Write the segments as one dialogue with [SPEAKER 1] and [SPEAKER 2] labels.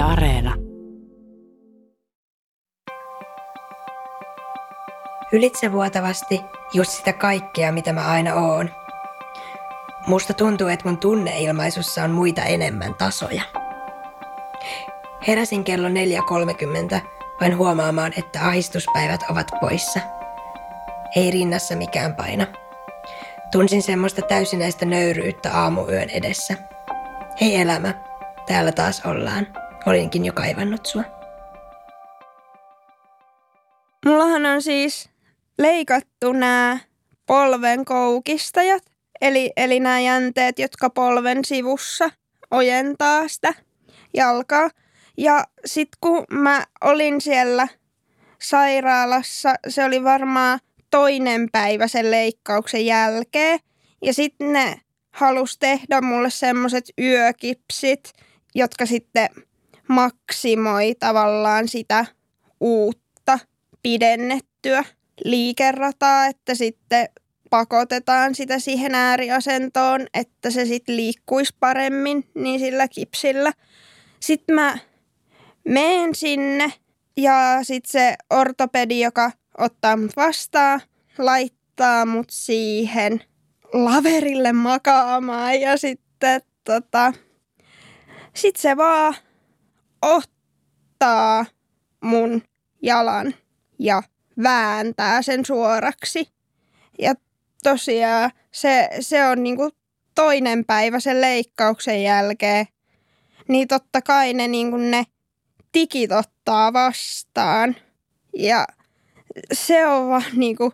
[SPEAKER 1] Yle Areena.
[SPEAKER 2] Ylitsevuotavasti just sitä kaikkea, mitä mä aina oon. Musta tuntuu, että mun tunneilmaisussa on muita enemmän tasoja. Heräsin kello 4.30 vain huomaamaan, että ahistuspäivät ovat poissa. Ei rinnassa mikään paina. Tunsin semmoista täysinäistä nöyryyttä aamuyön edessä. Hei elämä, täällä taas ollaan. Olinkin jo kaivannut sua.
[SPEAKER 3] Mullahan on siis leikattu nämä polven koukistajat, eli, eli nämä jänteet, jotka polven sivussa ojentaa sitä jalkaa. Ja sitten kun mä olin siellä sairaalassa, se oli varmaan toinen päivä sen leikkauksen jälkeen. Ja sitten ne halusi tehdä mulle semmoiset yökipsit, jotka sitten maksimoi tavallaan sitä uutta pidennettyä liikerataa, että sitten pakotetaan sitä siihen ääriasentoon, että se sitten liikkuisi paremmin niin sillä kipsillä. Sitten mä meen sinne ja sitten se ortopedi, joka ottaa mut vastaan, laittaa mut siihen laverille makaamaan ja sitten tota, sit se vaan ottaa mun jalan ja vääntää sen suoraksi. Ja tosiaan se, se on niinku toinen päivä sen leikkauksen jälkeen. Niin totta kai ne, niinku ne tikit ottaa vastaan. Ja se on vaan niinku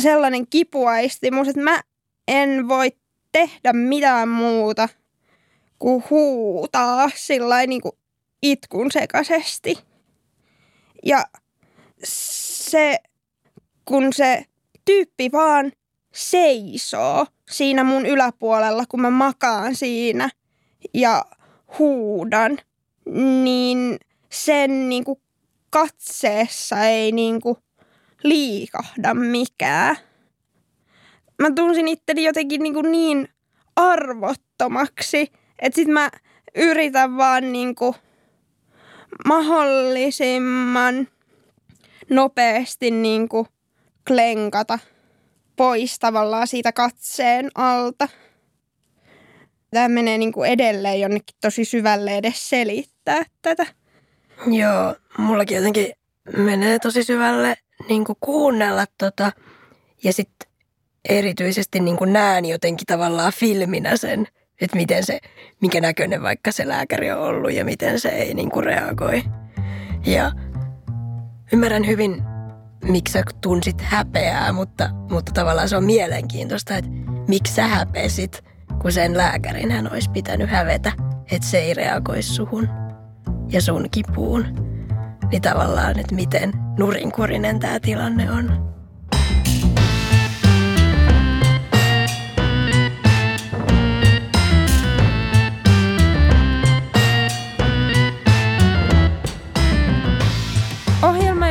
[SPEAKER 3] sellainen kipuaistimus, että mä en voi tehdä mitään muuta kuin huutaa sillä niinku itkun sekaisesti. Ja se, kun se tyyppi vaan seisoo siinä mun yläpuolella, kun mä makaan siinä ja huudan, niin sen niinku katseessa ei niinku liikahda mikään. Mä tunsin itteni jotenkin niinku niin arvottomaksi, että sit mä yritän vaan niinku mahdollisimman nopeasti niinku klenkata pois tavallaan siitä katseen alta. Tämä menee niinku edelleen jonnekin tosi syvälle edes selittää tätä.
[SPEAKER 2] Joo, mullakin jotenkin menee tosi syvälle niin kuin kuunnella tota. Ja sitten erityisesti niin kuin näen jotenkin tavallaan filminä sen, että miten se, minkä näköinen vaikka se lääkäri on ollut ja miten se ei niin kuin reagoi. Ja ymmärrän hyvin, miksi sä tunsit häpeää, mutta, mutta tavallaan se on mielenkiintoista, että miksi sä häpesit, kun sen lääkärin hän olisi pitänyt hävetä, että se ei reagoisi suhun ja sun kipuun. Niin tavallaan, että miten nurinkurinen tämä tilanne on.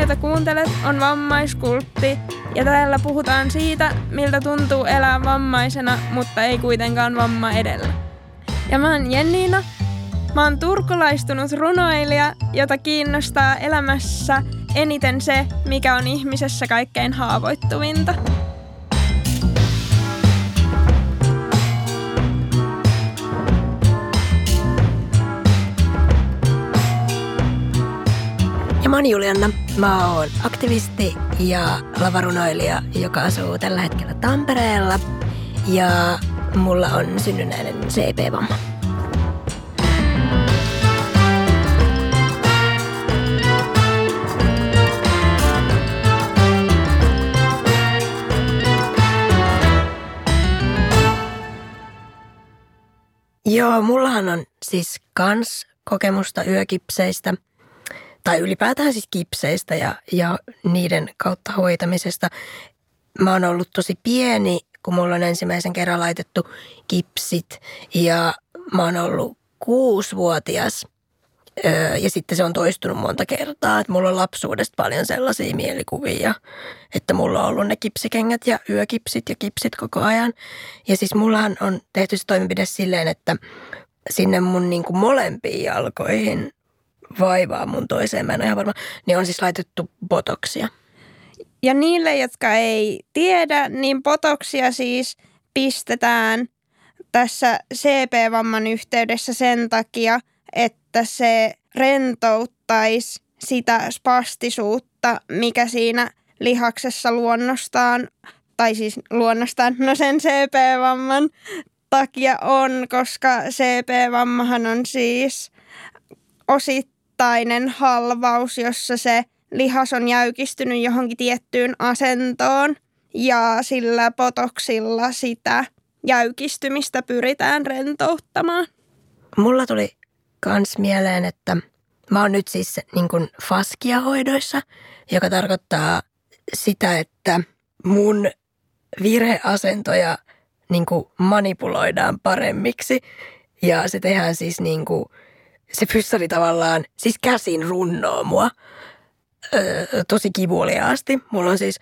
[SPEAKER 3] Jota kuuntelet, on Vammaiskultti ja täällä puhutaan siitä, miltä tuntuu elää vammaisena, mutta ei kuitenkaan vamma edellä. Ja mä oon Jenniina Mä oon turkulaistunut runoilija, jota kiinnostaa elämässä eniten se, mikä on ihmisessä kaikkein haavoittuvinta.
[SPEAKER 2] Mä oon Julianna. Mä oon aktivisti ja lavarunoilija, joka asuu tällä hetkellä Tampereella. Ja mulla on synnynnäinen CP-vamma. Joo, mullahan on siis kans kokemusta yökipseistä tai ylipäätään siis kipseistä ja, ja niiden kautta hoitamisesta. Mä oon ollut tosi pieni, kun mulla on ensimmäisen kerran laitettu kipsit ja mä oon ollut kuusivuotias – ja sitten se on toistunut monta kertaa, että mulla on lapsuudesta paljon sellaisia mielikuvia, että mulla on ollut ne kipsikengät ja yökipsit ja kipsit koko ajan. Ja siis mullahan on tehty se toimenpide silleen, että sinne mun niin kuin molempiin jalkoihin vaivaa mun toiseen, mä en ole ihan varma, niin on siis laitettu botoksia.
[SPEAKER 3] Ja niille, jotka ei tiedä, niin botoksia siis pistetään tässä CP-vamman yhteydessä sen takia, että se rentouttaisi sitä spastisuutta, mikä siinä lihaksessa luonnostaan, tai siis luonnostaan, no sen CP-vamman takia on, koska CP-vammahan on siis osittainen halvaus, jossa se lihas on jäykistynyt johonkin tiettyyn asentoon ja sillä potoksilla sitä jäykistymistä pyritään rentouttamaan.
[SPEAKER 2] Mulla tuli kans mieleen, että mä oon nyt siis niin kuin faskiahoidoissa, joka tarkoittaa sitä, että mun virheasentoja niin kuin manipuloidaan paremmiksi. Ja se tehdään siis niin kuin, se fyssari tavallaan, siis käsin runnoo mua öö, tosi kivuliaasti. Mulla on siis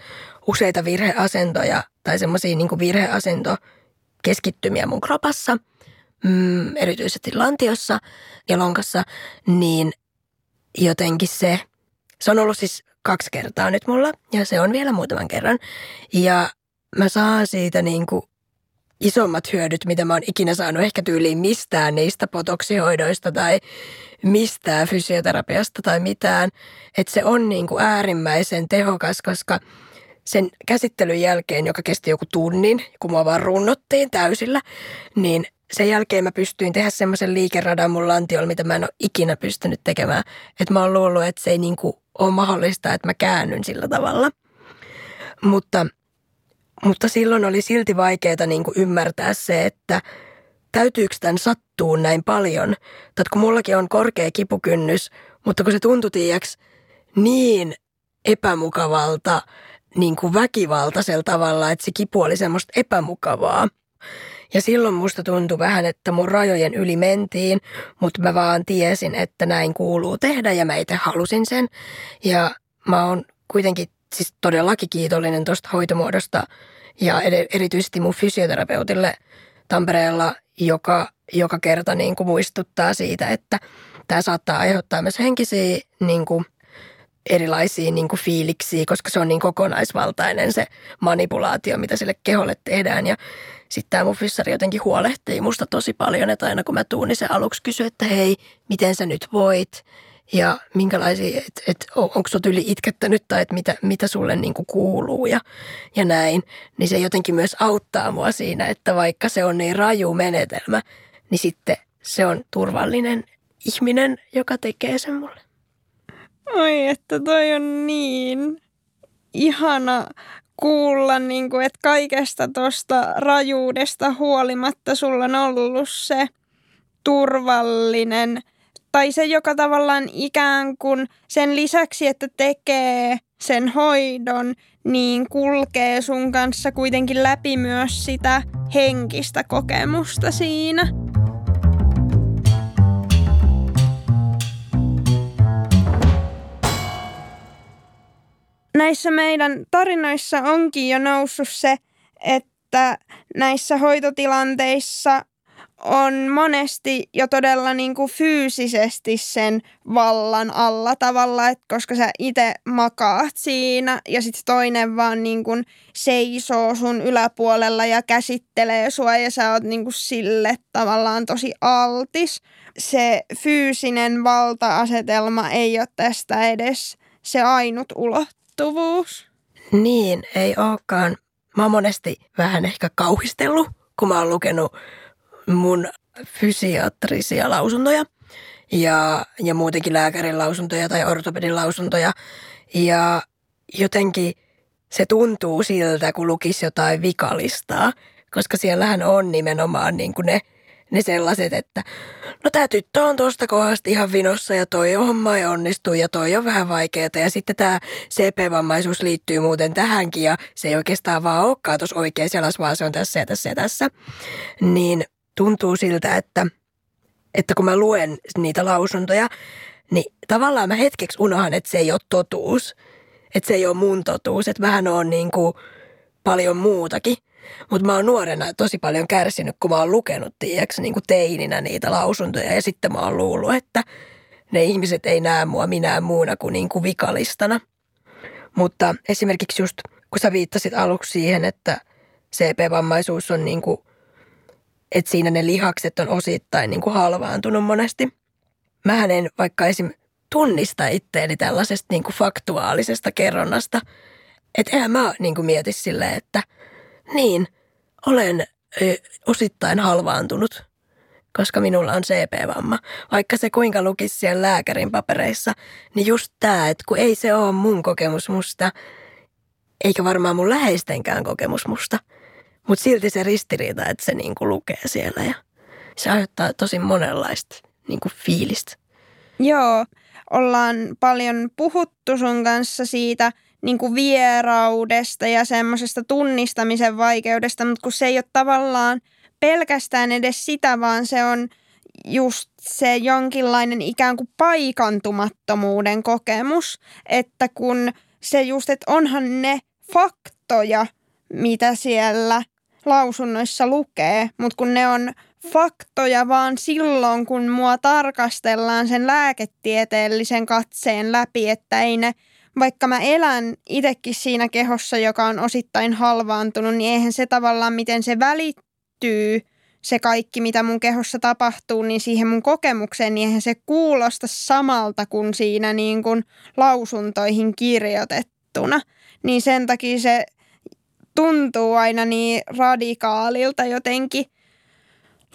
[SPEAKER 2] useita virheasentoja tai semmoisia niin virheasento keskittymiä mun kropassa, mm, erityisesti lantiossa ja lonkassa, niin jotenkin se, se on ollut siis kaksi kertaa nyt mulla ja se on vielä muutaman kerran. Ja mä saan siitä niin kuin isommat hyödyt, mitä mä oon ikinä saanut ehkä tyyliin mistään niistä potoksihoidoista tai mistään fysioterapiasta tai mitään. Että se on niin kuin äärimmäisen tehokas, koska sen käsittelyn jälkeen, joka kesti joku tunnin, kun mua vaan runnottiin täysillä, niin sen jälkeen mä pystyin tehdä semmoisen liikeradan mun lantiolla, mitä mä en ole ikinä pystynyt tekemään. Että mä oon luullut, että se ei niin kuin ole mahdollista, että mä käännyn sillä tavalla. Mutta mutta silloin oli silti vaikeaa niin kuin ymmärtää se, että täytyykö tämän sattuu näin paljon. Tai kun mullakin on korkea kipukynnys, mutta kun se tuntui tiiäks niin epämukavalta, niin kuin väkivaltaisella tavalla, että se kipu oli semmoista epämukavaa. Ja silloin musta tuntui vähän, että mun rajojen yli mentiin, mutta mä vaan tiesin, että näin kuuluu tehdä ja mä itse halusin sen. Ja mä oon kuitenkin siis todellakin kiitollinen tuosta hoitomuodosta ja erityisesti mun fysioterapeutille Tampereella, joka joka kerta niin kuin muistuttaa siitä, että tämä saattaa aiheuttaa myös henkisiä niin kuin erilaisia niin kuin fiiliksiä, koska se on niin kokonaisvaltainen se manipulaatio, mitä sille keholle tehdään. Ja sitten tämä mun fyssari jotenkin huolehtii musta tosi paljon, että aina kun mä tuun, niin se aluksi kysyy, että hei, miten sä nyt voit? Ja minkälaisia, että et, onko sut yli itkettänyt tai että mitä, mitä sulle niin kuin kuuluu ja, ja näin, niin se jotenkin myös auttaa mua siinä, että vaikka se on niin raju menetelmä, niin sitten se on turvallinen ihminen, joka tekee sen mulle.
[SPEAKER 3] Oi, että toi on niin ihana kuulla, niin kuin, että kaikesta tuosta rajuudesta huolimatta sulla on ollut se turvallinen – tai se, joka tavallaan ikään kuin sen lisäksi, että tekee sen hoidon, niin kulkee sun kanssa kuitenkin läpi myös sitä henkistä kokemusta siinä. Näissä meidän tarinoissa onkin jo noussut se, että näissä hoitotilanteissa on monesti jo todella niin kuin fyysisesti sen vallan alla tavalla, että koska sä itse makaat siinä ja sitten toinen vaan niin kuin seisoo sun yläpuolella ja käsittelee sua ja sä oot niin kuin sille tavallaan tosi altis. Se fyysinen valta-asetelma ei ole tästä edes se ainut ulottuvuus.
[SPEAKER 2] Niin, ei olekaan. Mä oon monesti vähän ehkä kauhistellut, kun mä oon lukenut mun fysiatrisia lausuntoja ja, ja muutenkin lääkärin lausuntoja tai ortopedin lausuntoja. Ja jotenkin se tuntuu siltä, kun lukisi jotain vikalistaa, koska siellähän on nimenomaan niin kuin ne, ne sellaiset, että no tämä tyttö on tuosta kohdasta ihan vinossa ja toi homma ei onnistu ja toi on vähän vaikeaa. Ja sitten tämä CP-vammaisuus liittyy muuten tähänkin ja se ei oikeastaan vaan olekaan tuossa oikeassa jalassa, vaan se on tässä ja tässä ja tässä. Niin tuntuu siltä, että, että kun mä luen niitä lausuntoja, niin tavallaan mä hetkeksi unohan, että se ei ole totuus. Että se ei ole mun totuus, että vähän on niin kuin paljon muutakin. Mutta mä oon nuorena tosi paljon kärsinyt, kun mä oon lukenut, tiiäks, niin kuin teininä niitä lausuntoja. Ja sitten mä oon luullut, että, ne ihmiset ei näe mua minään muuna kuin, niin kuin vikalistana. Mutta esimerkiksi just kun sä viittasit aluksi siihen, että CP-vammaisuus on niin kuin, että siinä ne lihakset on osittain niin kuin halvaantunut monesti. Mähän en vaikka esim. tunnista itteeni tällaisesta niin kuin faktuaalisesta kerronnasta. Että eihän mä niin kuin mieti silleen, että niin, olen ö, osittain halvaantunut, koska minulla on CP-vamma. Vaikka se kuinka lukisi siellä lääkärin papereissa, niin just tämä, että kun ei se ole mun kokemus musta, eikä varmaan mun läheistenkään kokemus musta, mutta silti se ristiriita, että se niinku lukee siellä ja se aiheuttaa tosi monenlaista niinku fiilistä.
[SPEAKER 3] Joo, ollaan paljon puhuttu sun kanssa siitä niin kuin vieraudesta ja semmoisesta tunnistamisen vaikeudesta, mutta kun se ei ole tavallaan pelkästään edes sitä, vaan se on just se jonkinlainen ikään kuin paikantumattomuuden kokemus, että kun se just, että onhan ne faktoja, mitä siellä lausunnoissa lukee, mutta kun ne on faktoja vaan silloin, kun mua tarkastellaan sen lääketieteellisen katseen läpi, että ei ne, vaikka mä elän itsekin siinä kehossa, joka on osittain halvaantunut, niin eihän se tavallaan, miten se välittyy, se kaikki, mitä mun kehossa tapahtuu, niin siihen mun kokemukseen, niin eihän se kuulosta samalta kuin siinä niin kuin lausuntoihin kirjoitettuna. Niin sen takia se tuntuu aina niin radikaalilta jotenkin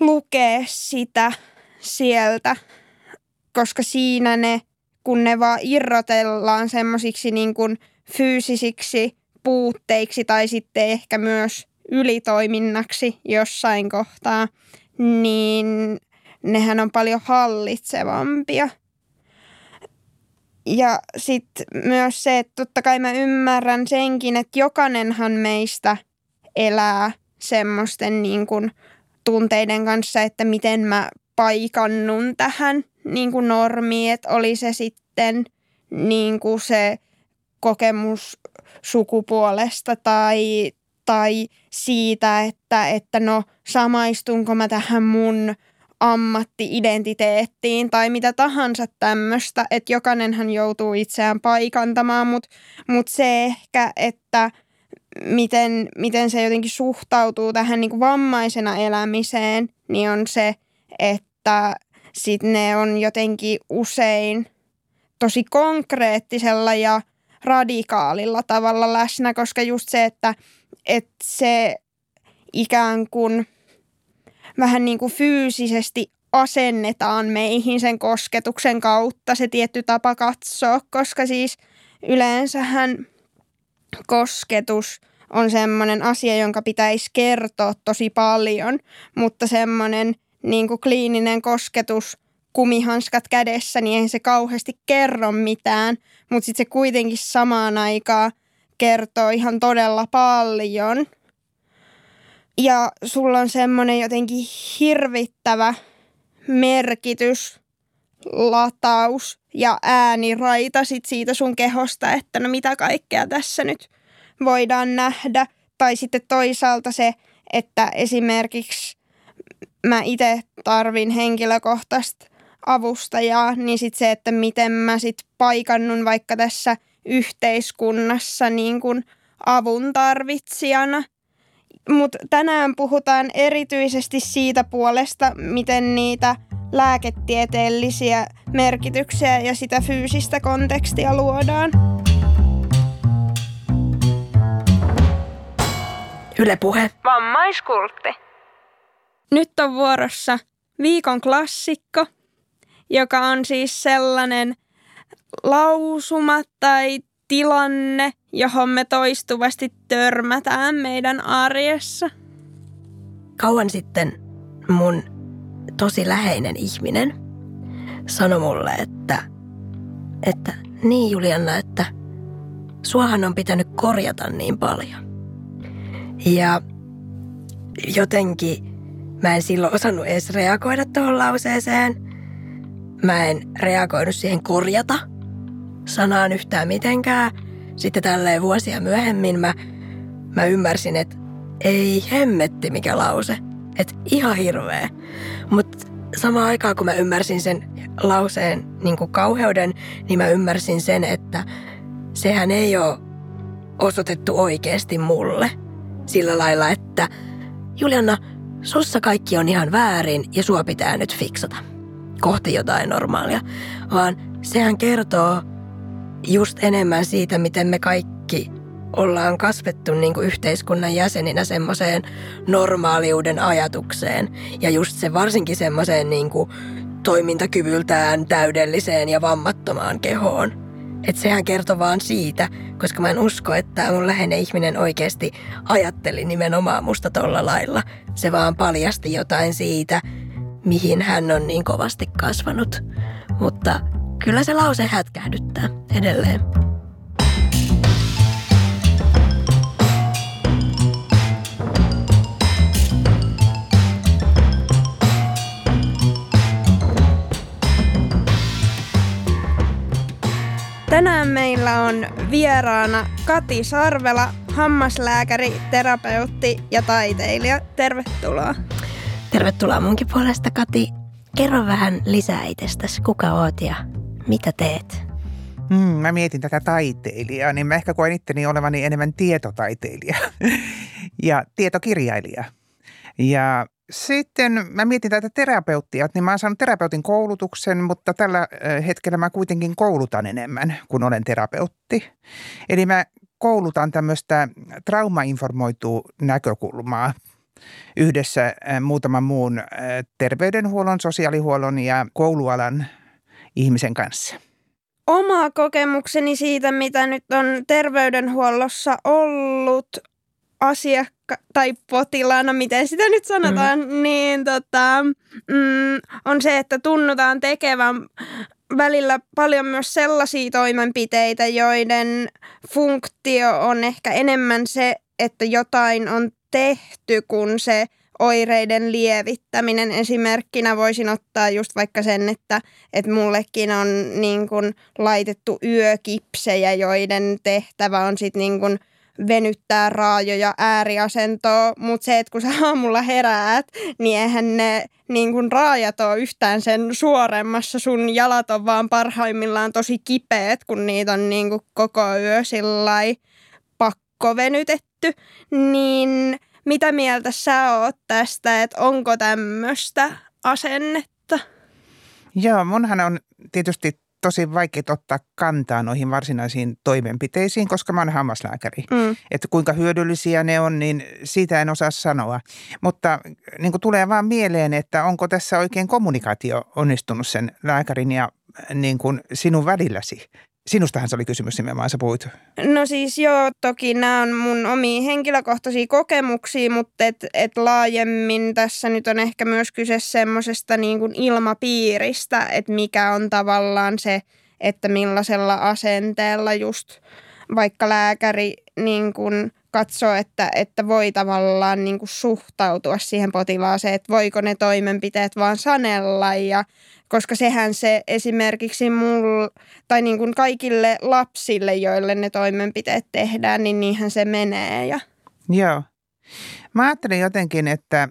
[SPEAKER 3] lukea sitä sieltä, koska siinä ne, kun ne vaan irrotellaan semmoisiksi niin kuin fyysisiksi puutteiksi tai sitten ehkä myös ylitoiminnaksi jossain kohtaa, niin nehän on paljon hallitsevampia. Ja sitten myös se, että totta kai mä ymmärrän senkin, että jokainenhan meistä elää semmoisten niin kuin tunteiden kanssa, että miten mä paikannun tähän niin kuin normiin, että oli se sitten niin kuin se kokemus sukupuolesta tai, tai siitä, että, että no samaistunko mä tähän mun ammatti-identiteettiin tai mitä tahansa tämmöistä, että jokainenhan joutuu itseään paikantamaan, mutta mut se ehkä, että miten, miten se jotenkin suhtautuu tähän niin kuin vammaisena elämiseen, niin on se, että sit ne on jotenkin usein tosi konkreettisella ja radikaalilla tavalla läsnä, koska just se, että, että se ikään kuin – vähän niin kuin fyysisesti asennetaan meihin sen kosketuksen kautta se tietty tapa katsoa, koska siis yleensähän kosketus on semmoinen asia, jonka pitäisi kertoa tosi paljon, mutta semmoinen niin kuin kliininen kosketus, kumihanskat kädessä, niin eihän se kauheasti kerro mitään, mutta sitten se kuitenkin samaan aikaan kertoo ihan todella paljon – ja sulla on semmoinen jotenkin hirvittävä merkitys, lataus ja ääniraita sit siitä sun kehosta, että no mitä kaikkea tässä nyt voidaan nähdä. Tai sitten toisaalta se, että esimerkiksi mä itse tarvin henkilökohtaista avustajaa, niin sitten se, että miten mä sitten paikannun vaikka tässä yhteiskunnassa niin kuin avun tarvitsijana – mutta tänään puhutaan erityisesti siitä puolesta, miten niitä lääketieteellisiä merkityksiä ja sitä fyysistä kontekstia luodaan.
[SPEAKER 2] Yle Puhe.
[SPEAKER 3] Vammaiskultti. Nyt on vuorossa viikon klassikko, joka on siis sellainen lausuma tai tilanne, johon me toistuvasti törmätään meidän arjessa?
[SPEAKER 2] Kauan sitten mun tosi läheinen ihminen sanoi mulle, että, että niin Julianna, että suahan on pitänyt korjata niin paljon. Ja jotenkin mä en silloin osannut edes reagoida tuohon lauseeseen. Mä en reagoinut siihen korjata sanaan yhtään mitenkään – sitten tälleen vuosia myöhemmin mä, mä ymmärsin, että ei hemmetti mikä lause. Että ihan hirveä. Mutta samaan aikaan kun mä ymmärsin sen lauseen niin kuin kauheuden, niin mä ymmärsin sen, että sehän ei ole osoitettu oikeasti mulle sillä lailla, että Juliana, sussa kaikki on ihan väärin ja sua pitää nyt fiksata kohti jotain normaalia, vaan sehän kertoo just enemmän siitä, miten me kaikki ollaan kasvettu niin kuin yhteiskunnan jäseninä semmoiseen normaaliuden ajatukseen. Ja just se varsinkin semmoiseen niin kuin toimintakyvyltään täydelliseen ja vammattomaan kehoon. Et sehän kertoo vaan siitä, koska mä en usko, että mun läheinen ihminen oikeasti ajatteli nimenomaan musta tolla lailla. Se vaan paljasti jotain siitä, mihin hän on niin kovasti kasvanut. Mutta kyllä se lause hätkähdyttää edelleen.
[SPEAKER 3] Tänään meillä on vieraana Kati Sarvela, hammaslääkäri, terapeutti ja taiteilija. Tervetuloa.
[SPEAKER 2] Tervetuloa munkin puolesta, Kati. Kerro vähän lisää itsestäsi. Kuka oot ja mitä teet?
[SPEAKER 1] Mm, mä mietin tätä taiteilijaa, niin mä ehkä koen itteni olevani enemmän tietotaiteilija ja tietokirjailija. Ja sitten mä mietin tätä terapeuttia, niin mä oon saanut terapeutin koulutuksen, mutta tällä hetkellä mä kuitenkin koulutan enemmän kuin olen terapeutti. Eli mä koulutan tämmöistä traumainformoitua näkökulmaa yhdessä muutaman muun terveydenhuollon, sosiaalihuollon ja koulualan ihmisen kanssa.
[SPEAKER 3] Oma kokemukseni siitä, mitä nyt on terveydenhuollossa ollut, asiakka tai potilaana, miten sitä nyt sanotaan, mm. niin tota, mm, on se, että tunnutaan tekevän välillä paljon myös sellaisia toimenpiteitä, joiden funktio on ehkä enemmän se, että jotain on tehty, kun se oireiden lievittäminen. Esimerkkinä voisin ottaa just vaikka sen, että, että mullekin on niin kuin laitettu yökipsejä, joiden tehtävä on sitten niin kuin – venyttää raajoja ääriasentoa, mutta se, että kun sä aamulla heräät, niin eihän ne niin kun raajat ole yhtään sen suoremmassa. Sun jalat on vaan parhaimmillaan tosi kipeät, kun niitä on niin kuin koko yö sillai pakko venytetty. Niin mitä mieltä sä oot tästä, että onko tämmöistä asennetta?
[SPEAKER 1] Joo, munhan on tietysti tosi vaikea ottaa kantaa noihin varsinaisiin toimenpiteisiin, koska mä oon hammaslääkäri. Mm. Että kuinka hyödyllisiä ne on, niin siitä en osaa sanoa. Mutta niin kuin tulee vaan mieleen, että onko tässä oikein kommunikaatio onnistunut sen lääkärin ja niin kuin sinun välilläsi. Sinustahan se oli kysymys nimenomaan, sä puhuit.
[SPEAKER 3] No siis joo, toki nämä on mun omia henkilökohtaisia kokemuksia, mutta et, et laajemmin tässä nyt on ehkä myös kyse semmoisesta niin ilmapiiristä, että mikä on tavallaan se, että millaisella asenteella just vaikka lääkäri niin kuin katsoo, että, että voi tavallaan niin kuin suhtautua siihen potilaaseen, että voiko ne toimenpiteet vaan sanella ja koska sehän se esimerkiksi mul, tai niin kuin kaikille lapsille, joille ne toimenpiteet tehdään, niin niinhän se menee. Ja.
[SPEAKER 1] Joo. Mä ajattelen jotenkin, että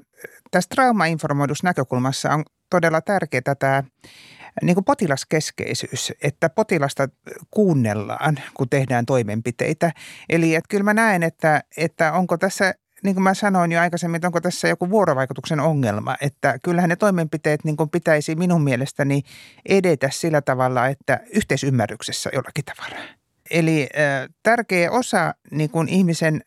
[SPEAKER 1] tässä traumainformoidussa näkökulmassa on todella tärkeää tämä niin kuin potilaskeskeisyys, että potilasta kuunnellaan, kun tehdään toimenpiteitä. Eli että kyllä mä näen, että, että onko tässä niin kuin mä sanoin jo aikaisemmin, että onko tässä joku vuorovaikutuksen ongelma, että kyllähän ne toimenpiteet niin kuin pitäisi minun mielestäni edetä sillä tavalla, että yhteisymmärryksessä jollakin tavalla. Eli äh, tärkeä osa niin kuin ihmisen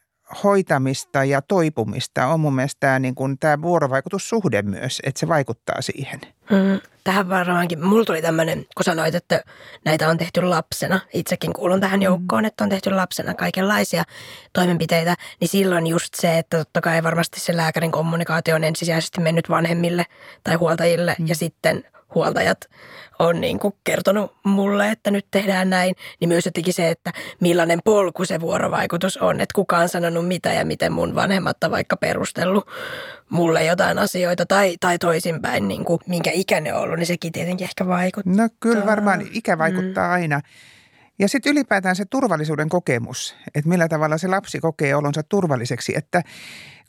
[SPEAKER 1] hoitamista ja toipumista on mun mielestä tämä, niin kuin, tämä vuorovaikutussuhde myös, että se vaikuttaa siihen.
[SPEAKER 2] Mm, tähän varmaankin, mulla tuli tämmöinen, kun sanoit, että näitä on tehty lapsena, itsekin kuulun tähän mm. joukkoon, että on tehty lapsena kaikenlaisia toimenpiteitä, niin silloin just se, että totta kai varmasti se lääkärin kommunikaatio on ensisijaisesti mennyt vanhemmille tai huoltajille mm. ja sitten huoltajat on niin kuin kertonut mulle, että nyt tehdään näin, niin myös jotenkin se, että millainen polku se vuorovaikutus on, että kuka on sanonut mitä ja miten mun vanhemmat on vaikka perustellut mulle jotain asioita tai, tai toisinpäin, niin kuin minkä ikäinen on ollut, niin sekin tietenkin ehkä vaikuttaa.
[SPEAKER 1] No kyllä varmaan ikä vaikuttaa mm. aina. Ja sitten ylipäätään se turvallisuuden kokemus, että millä tavalla se lapsi kokee olonsa turvalliseksi, että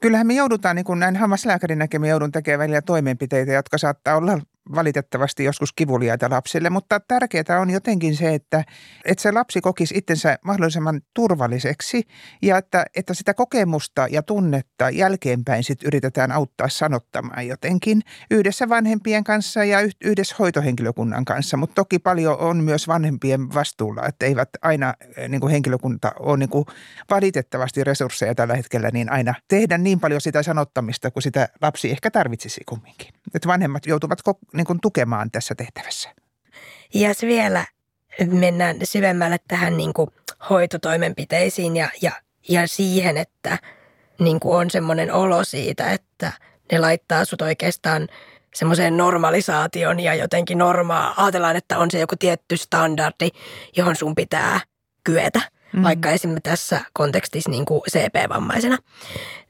[SPEAKER 1] kyllähän me joudutaan, niin kuin näin hammaslääkärin näkemään, joudun tekemään välillä toimenpiteitä, jotka saattaa olla valitettavasti joskus kivuliaita lapsille, mutta tärkeää on jotenkin se, että, että se lapsi kokisi itsensä mahdollisimman turvalliseksi ja että, että sitä kokemusta ja tunnetta jälkeenpäin sit yritetään auttaa sanottamaan jotenkin yhdessä vanhempien kanssa ja yhdessä hoitohenkilökunnan kanssa, mutta toki paljon on myös vanhempien vastuulla, että eivät aina eh, niin kuin henkilökunta ole niin kuin valitettavasti resursseja tällä hetkellä niin aina tehdä niin paljon sitä sanottamista kuin sitä lapsi ehkä tarvitsisi kumminkin. Että vanhemmat joutuvat niin kuin tukemaan tässä tehtävässä.
[SPEAKER 2] Ja jos vielä mennään syvemmälle tähän niin kuin hoitotoimenpiteisiin ja, ja, ja siihen, että niin kuin on semmoinen olo siitä, että ne laittaa sut oikeastaan semmoiseen normalisaation ja jotenkin normaa. Ajatellaan, että on se joku tietty standardi, johon sun pitää kyetä, mm. vaikka esimerkiksi tässä kontekstissa niin kuin CP-vammaisena.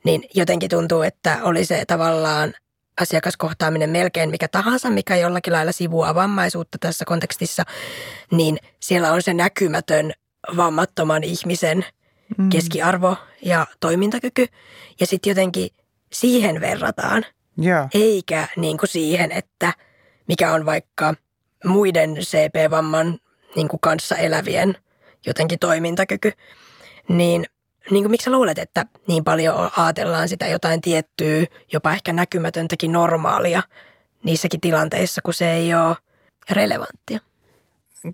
[SPEAKER 2] Niin jotenkin tuntuu, että oli se tavallaan asiakaskohtaaminen melkein mikä tahansa, mikä jollakin lailla sivuaa vammaisuutta tässä kontekstissa, niin siellä on se näkymätön vammattoman ihmisen mm. keskiarvo ja toimintakyky. Ja sitten jotenkin siihen verrataan,
[SPEAKER 1] yeah.
[SPEAKER 2] eikä niin kuin siihen, että mikä on vaikka muiden CP-vamman niin kuin kanssa elävien jotenkin toimintakyky. Niin niin kuin, miksi sä luulet, että niin paljon ajatellaan sitä jotain tiettyä, jopa ehkä näkymätöntäkin normaalia niissäkin tilanteissa, kun se ei ole relevanttia?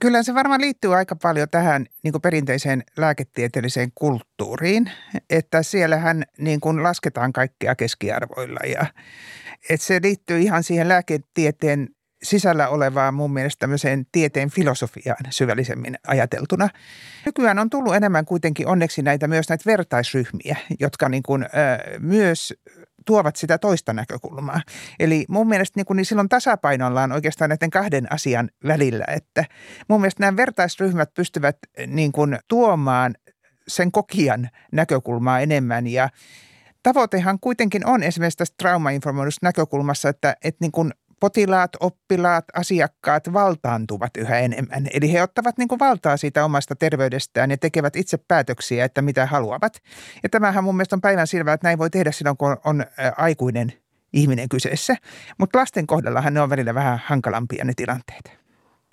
[SPEAKER 1] Kyllä se varmaan liittyy aika paljon tähän niin kuin perinteiseen lääketieteelliseen kulttuuriin, että siellähän niin kuin lasketaan kaikkea keskiarvoilla ja että se liittyy ihan siihen lääketieteen sisällä olevaa mun mielestä tämmöiseen tieteen filosofiaan syvällisemmin ajateltuna. Nykyään on tullut enemmän kuitenkin onneksi näitä myös näitä vertaisryhmiä, jotka niin kuin, ö, myös tuovat sitä toista näkökulmaa. Eli mun mielestä niin, kuin, niin silloin tasapainollaan oikeastaan näiden kahden asian välillä, että mun mielestä nämä vertaisryhmät pystyvät niin kuin, tuomaan sen kokijan näkökulmaa enemmän ja Tavoitehan kuitenkin on esimerkiksi tästä traumainformoidusta näkökulmassa, että, että niin kuin potilaat, oppilaat, asiakkaat valtaantuvat yhä enemmän. Eli he ottavat niin kuin valtaa siitä omasta terveydestään ja tekevät itse päätöksiä, että mitä haluavat. Ja tämähän mun mielestä on päivän selvää, että näin voi tehdä silloin, kun on aikuinen ihminen kyseessä. Mutta lasten kohdallahan ne on välillä vähän hankalampia ne tilanteet.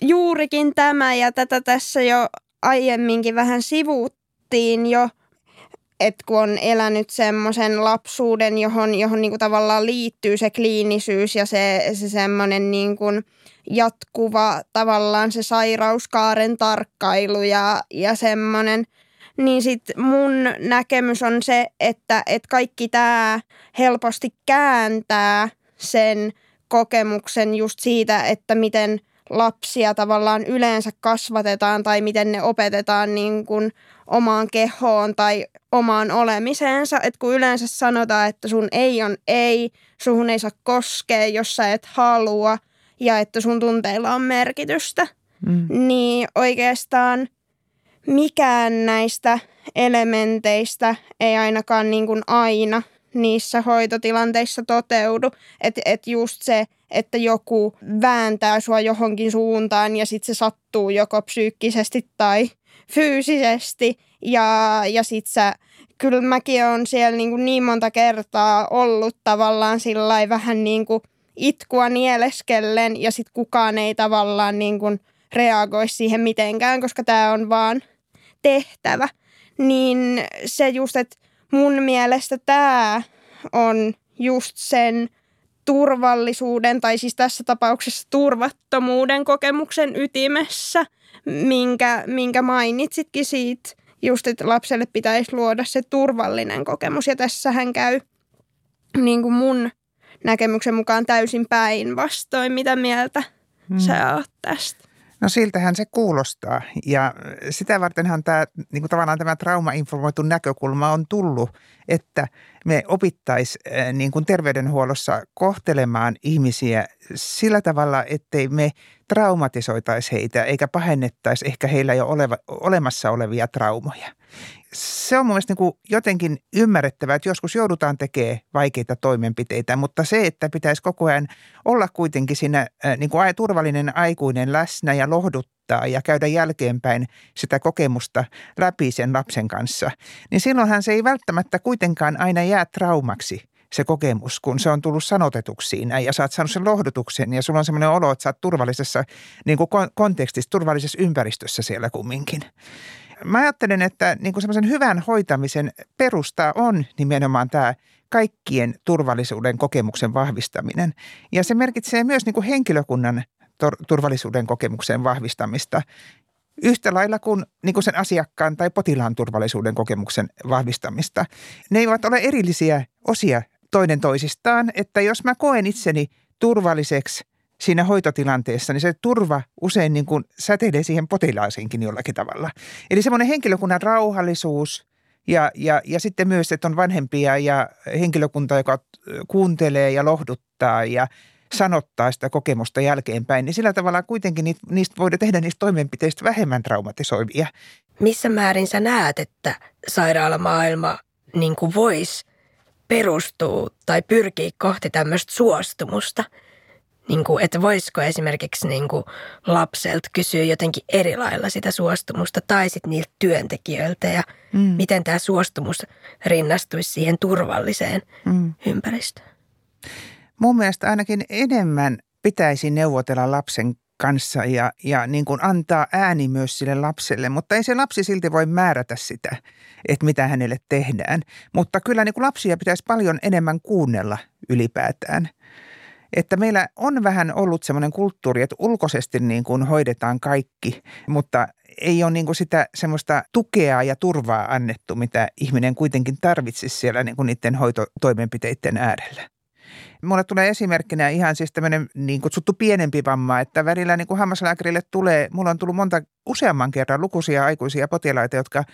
[SPEAKER 3] Juurikin tämä ja tätä tässä jo aiemminkin vähän sivuuttiin jo – että kun on elänyt semmoisen lapsuuden, johon, johon niinku tavallaan liittyy se kliinisyys ja se, se semmoinen niinku jatkuva tavallaan se sairauskaaren tarkkailu ja, ja semmoinen, niin sitten mun näkemys on se, että, että kaikki tämä helposti kääntää sen kokemuksen just siitä, että miten lapsia tavallaan yleensä kasvatetaan tai miten ne opetetaan niin kuin omaan kehoon tai omaan olemiseensa. Että kun yleensä sanotaan, että sun ei on ei, suhun ei saa koskea, jos sä et halua ja että sun tunteilla on merkitystä, mm. niin oikeastaan mikään näistä elementeistä ei ainakaan niin kuin aina niissä hoitotilanteissa toteudu. Että et just se, että joku vääntää sua johonkin suuntaan ja sitten se sattuu joko psyykkisesti tai fyysisesti ja, ja sit sä, kyllä mäkin on siellä niin, kuin niin monta kertaa ollut tavallaan sillä vähän niin kuin itkua nieleskellen ja sitten kukaan ei tavallaan niin kuin reagoi siihen mitenkään, koska tämä on vaan tehtävä. Niin se just, että mun mielestä tämä on just sen turvallisuuden tai siis tässä tapauksessa turvattomuuden kokemuksen ytimessä, minkä, minkä mainitsitkin siitä, just että lapselle pitäisi luoda se turvallinen kokemus. Ja tässähän käy niin kuin mun näkemyksen mukaan täysin päinvastoin, mitä mieltä hmm. sä oot tästä.
[SPEAKER 1] No siltähän se kuulostaa. Ja sitä vartenhan tämä, niin kuin tavallaan tämä traumainformoitu näkökulma on tullut, että me opittaisiin niin kuin terveydenhuollossa kohtelemaan ihmisiä sillä tavalla, ettei me traumatisoitaisi heitä eikä pahennettaisi ehkä heillä jo oleva, olemassa olevia traumoja se on mun mielestä niin jotenkin ymmärrettävää, että joskus joudutaan tekemään vaikeita toimenpiteitä, mutta se, että pitäisi koko ajan olla kuitenkin siinä niin kuin turvallinen aikuinen läsnä ja lohduttaa ja käydä jälkeenpäin sitä kokemusta läpi sen lapsen kanssa, niin silloinhan se ei välttämättä kuitenkaan aina jää traumaksi, se kokemus, kun se on tullut sanotetuksi siinä ja sä oot saanut sen lohdutuksen ja sulla on semmoinen olo, että sä oot turvallisessa niin kuin kontekstissa, turvallisessa ympäristössä siellä kumminkin. Mä ajattelen, että niin kuin semmoisen hyvän hoitamisen perusta on nimenomaan tämä kaikkien turvallisuuden kokemuksen vahvistaminen. Ja se merkitsee myös niin kuin henkilökunnan turvallisuuden kokemuksen vahvistamista yhtä lailla kuin, niin kuin sen asiakkaan tai potilaan turvallisuuden kokemuksen vahvistamista. Ne eivät ole erillisiä osia toinen toisistaan, että jos mä koen itseni turvalliseksi siinä hoitotilanteessa, niin se turva usein niin kuin säteilee siihen potilaaseenkin jollakin tavalla. Eli semmoinen henkilökunnan rauhallisuus ja, ja, ja sitten myös, että on vanhempia ja henkilökunta, joka kuuntelee ja lohduttaa ja sanottaa sitä kokemusta jälkeenpäin, niin sillä tavalla kuitenkin niistä voidaan tehdä niistä toimenpiteistä vähemmän traumatisoivia.
[SPEAKER 2] Missä määrin sä näet, että sairaalamaailma niin voisi perustua tai pyrkiä kohti tämmöistä suostumusta? Niin kuin, että voisiko esimerkiksi niin kuin lapselta kysyä jotenkin eri lailla sitä suostumusta tai sitten niiltä työntekijöiltä ja mm. miten tämä suostumus rinnastuisi siihen turvalliseen mm. ympäristöön?
[SPEAKER 1] Mun mielestä ainakin enemmän pitäisi neuvotella lapsen kanssa ja, ja niin kuin antaa ääni myös sille lapselle, mutta ei se lapsi silti voi määrätä sitä, että mitä hänelle tehdään. Mutta kyllä niin kuin lapsia pitäisi paljon enemmän kuunnella ylipäätään. Että meillä on vähän ollut semmoinen kulttuuri, että ulkoisesti niin kuin hoidetaan kaikki, mutta ei ole niin kuin sitä semmoista tukea ja turvaa annettu, mitä ihminen kuitenkin tarvitsisi siellä niin kuin niiden hoitotoimenpiteiden äärellä. Mulle tulee esimerkkinä ihan siis tämmöinen niin kutsuttu pienempi vamma, että välillä niin kuin hammaslääkärille tulee, mulla on tullut monta useamman kerran lukuisia aikuisia potilaita, jotka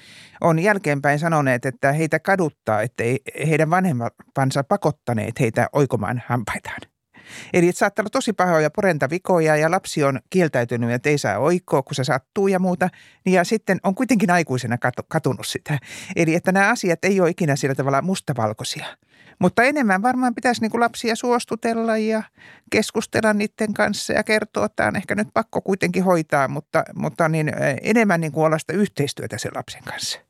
[SPEAKER 1] on jälkeenpäin sanoneet, että heitä kaduttaa, että heidän vanhempansa pakottaneet heitä oikomaan hampaitaan. Eli että saattaa olla tosi pahoja porentavikoja ja lapsi on kieltäytynyt, että ei saa oikoa, kun se sattuu ja muuta. Ja sitten on kuitenkin aikuisena katunut sitä. Eli että nämä asiat ei ole ikinä sillä tavalla mustavalkoisia. Mutta enemmän varmaan pitäisi niin kuin lapsia suostutella ja keskustella niiden kanssa ja kertoa, että on ehkä nyt pakko kuitenkin hoitaa, mutta, mutta niin enemmän niin kuin olla sitä yhteistyötä sen lapsen kanssa.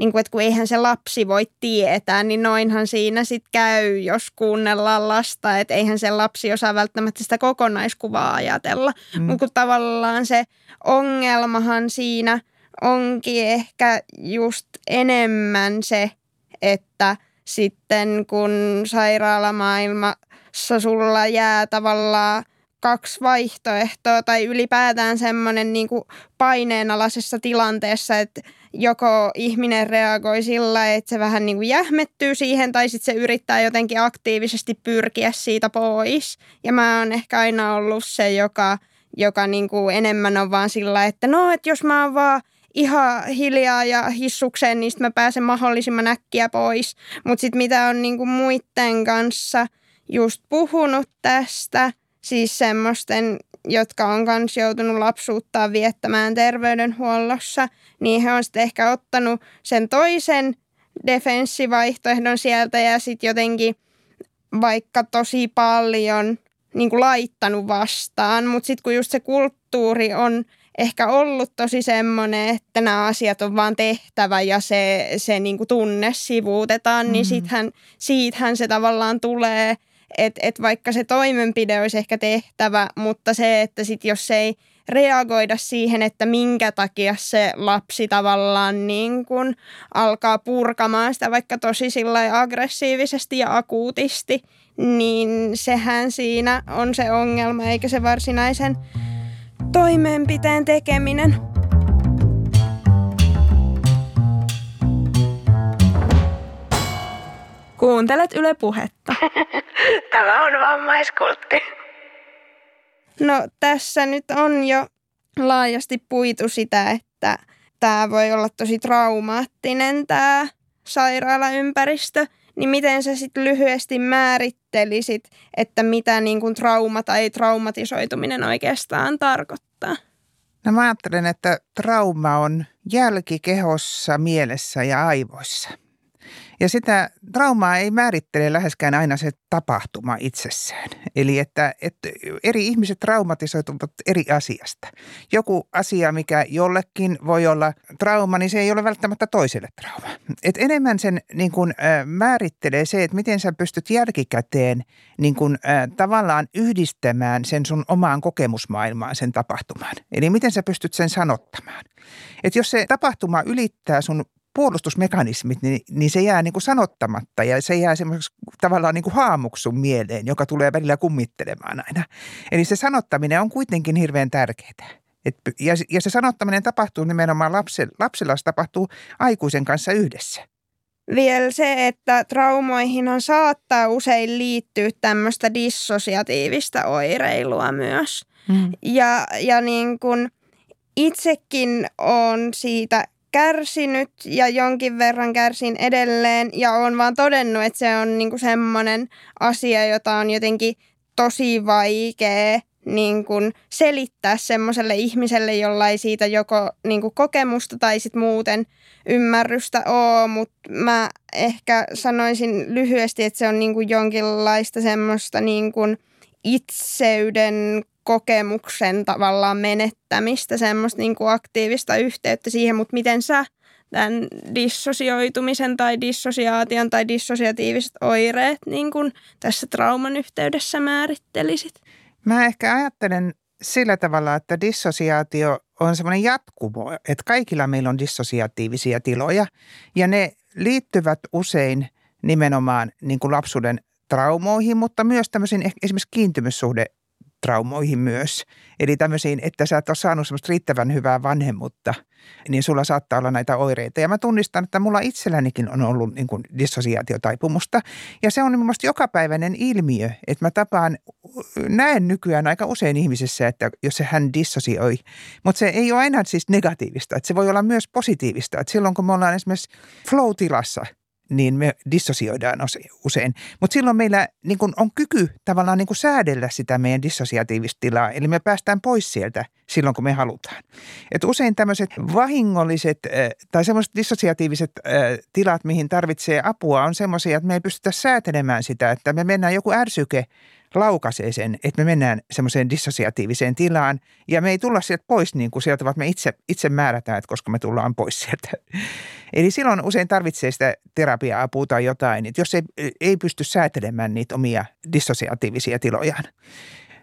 [SPEAKER 3] Niin kuin, että kun eihän se lapsi voi tietää, niin noinhan siinä sitten käy, jos kuunnellaan lasta. Että eihän se lapsi osaa välttämättä sitä kokonaiskuvaa ajatella. Mm. Mutta tavallaan se ongelmahan siinä onkin ehkä just enemmän se, että – sitten kun sairaalamaailmassa sulla jää tavallaan kaksi vaihtoehtoa tai ylipäätään semmoinen niin kuin paineenalaisessa tilanteessa, että joko ihminen reagoi sillä, että se vähän niin kuin jähmettyy siihen tai sitten se yrittää jotenkin aktiivisesti pyrkiä siitä pois. Ja mä oon ehkä aina ollut se, joka, joka niin kuin enemmän on vaan sillä, että no, että jos mä oon vaan ihan hiljaa ja hissukseen, niin mä pääsen mahdollisimman äkkiä pois. Mutta sitten mitä on niinku muiden kanssa just puhunut tästä, siis semmoisten, jotka on kans joutunut lapsuuttaan viettämään terveydenhuollossa, niin he on sitten ehkä ottanut sen toisen defenssivaihtoehdon sieltä ja sitten jotenkin vaikka tosi paljon niin kuin laittanut vastaan, mutta sitten kun just se kulttuuri on ehkä ollut tosi semmoinen, että nämä asiat on vaan tehtävä ja se, se niin kuin tunne sivuutetaan, niin mm. niin sittenhän, siitähän se tavallaan tulee, että et vaikka se toimenpide olisi ehkä tehtävä, mutta se, että sit jos ei reagoida siihen, että minkä takia se lapsi tavallaan niin kuin alkaa purkamaan sitä vaikka tosi aggressiivisesti ja akuutisti, niin sehän siinä on se ongelma, eikä se varsinaisen toimenpiteen tekeminen. Kuuntelet Yle Puhetta.
[SPEAKER 2] Tämä on vammaiskultti.
[SPEAKER 3] No tässä nyt on jo laajasti puitu sitä, että tämä voi olla tosi traumaattinen tämä sairaalaympäristö – niin miten sä sitten lyhyesti määrittelisit, että mitä niin kuin trauma tai traumatisoituminen oikeastaan tarkoittaa?
[SPEAKER 1] No mä ajattelen, että trauma on jälki kehossa, mielessä ja aivoissa. Ja sitä traumaa ei määrittele läheskään aina se tapahtuma itsessään. Eli että, että eri ihmiset traumatisoituvat eri asiasta. Joku asia, mikä jollekin voi olla trauma, niin se ei ole välttämättä toiselle trauma. Et enemmän sen niin kuin, äh, määrittelee se, että miten sä pystyt jälkikäteen niin kuin, äh, tavallaan yhdistämään sen sun omaan kokemusmaailmaan sen tapahtumaan. Eli miten sä pystyt sen sanottamaan. Et jos se tapahtuma ylittää sun puolustusmekanismit, niin, niin se jää niin kuin sanottamatta ja se jää semmoiseksi tavallaan niin kuin haamuksun mieleen, joka tulee välillä kummittelemaan aina. Eli se sanottaminen on kuitenkin hirveän tärkeää. Et, ja, ja se sanottaminen tapahtuu nimenomaan lapsella, lapsella se tapahtuu aikuisen kanssa yhdessä.
[SPEAKER 3] Vielä se, että traumoihin on saattaa usein liittyä tämmöistä dissosiatiivista oireilua myös. Mm. Ja, ja niin kuin itsekin on siitä kärsinyt ja jonkin verran kärsin edelleen. Ja on vaan todennut, että se on niinku semmoinen asia, jota on jotenkin tosi vaikea niin selittää semmoiselle ihmiselle, jolla ei siitä joko niin kuin kokemusta tai sit muuten ymmärrystä ole, mutta mä ehkä sanoisin lyhyesti, että se on niin kuin jonkinlaista semmoista niin itseyden kokemuksen tavallaan menettämistä, semmoista niin kuin aktiivista yhteyttä siihen, mutta miten sä tämän dissosioitumisen tai dissosiaation tai dissosiatiiviset oireet niin kuin tässä trauman yhteydessä määrittelisit?
[SPEAKER 1] Mä ehkä ajattelen sillä tavalla, että dissosiaatio on semmoinen jatkumo, että kaikilla meillä on dissosiatiivisia tiloja ja ne liittyvät usein nimenomaan niin kuin lapsuuden traumoihin, mutta myös tämmöisiin esimerkiksi kiintymyssuhde traumoihin myös. Eli tämmöisiin, että sä et ole saanut semmoista riittävän hyvää vanhemmuutta, niin sulla saattaa olla näitä oireita. Ja mä tunnistan, että mulla itsellänikin on ollut niin kuin dissosiaatiotaipumusta. Ja se on mun jokapäiväinen ilmiö, että mä tapaan, näen nykyään aika usein ihmisessä, että jos se hän dissosioi. Mutta se ei ole aina siis negatiivista, että se voi olla myös positiivista. Että silloin kun me ollaan esimerkiksi flow-tilassa – niin me dissosioidaan usein. Mutta silloin meillä niin kun on kyky tavallaan niin kun säädellä sitä meidän dissosiatiivista tilaa, eli me päästään pois sieltä silloin, kun me halutaan. Et usein tämmöiset vahingolliset tai semmoiset dissosiatiiviset tilat, mihin tarvitsee apua, on semmoisia, että me ei pystytä säätelemään sitä, että me mennään joku ärsyke – laukaisee sen, että me mennään semmoiseen dissosiatiiviseen tilaan ja me ei tulla sieltä pois niin kuin sieltä, vaan me itse, itse määrätään, että koska me tullaan pois sieltä. Eli silloin usein tarvitsee sitä terapia-apua tai jotain, että jos ei, ei pysty säätelemään niitä omia dissosiatiivisia tilojaan.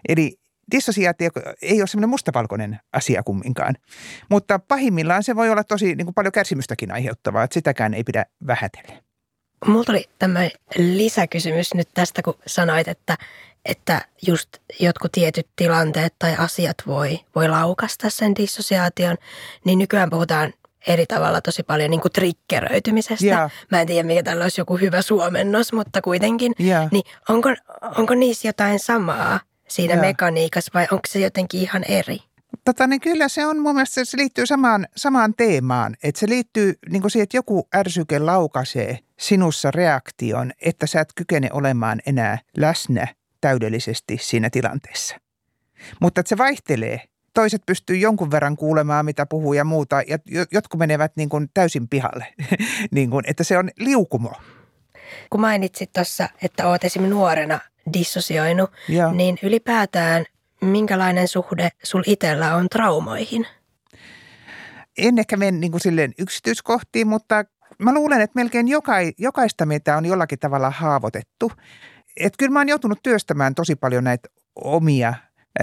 [SPEAKER 1] Eli dissosiaatio ei ole semmoinen mustavalkoinen asia kumminkaan, mutta pahimmillaan se voi olla tosi niin kuin paljon kärsimystäkin aiheuttavaa, että sitäkään ei pidä vähätellä.
[SPEAKER 2] Mulla oli tämmöinen lisäkysymys nyt tästä, kun sanoit, että, että just jotkut tietyt tilanteet tai asiat voi, voi laukasta sen dissosiaation, niin nykyään puhutaan eri tavalla tosi paljon niin kuin triggeröitymisestä. Yeah. Mä en tiedä, mikä tällä olisi joku hyvä suomennos, mutta kuitenkin. Yeah. Niin onko, onko niissä jotain samaa siinä yeah. mekaniikassa vai onko se jotenkin ihan eri?
[SPEAKER 1] Tota, niin kyllä se on mun mielestä, se liittyy samaan, samaan teemaan. Että se liittyy niin kuin siihen, että joku ärsyke laukaisee sinussa reaktion, että sä et kykene olemaan enää läsnä täydellisesti siinä tilanteessa. Mutta että se vaihtelee. Toiset pystyy jonkun verran kuulemaan, mitä puhuu ja muuta, ja jotkut menevät niin kuin täysin pihalle, niin kuin, että se on liukumo.
[SPEAKER 2] Kun mainitsit tuossa, että oot esimerkiksi nuorena dissosioinut, Joo. niin ylipäätään minkälainen suhde sul itsellä on traumoihin?
[SPEAKER 1] En ehkä mene niin kuin silleen yksityiskohtiin, mutta mä luulen, että melkein joka, jokaista meitä on jollakin tavalla haavoitettu. Et kyllä mä oon joutunut työstämään tosi paljon näitä omia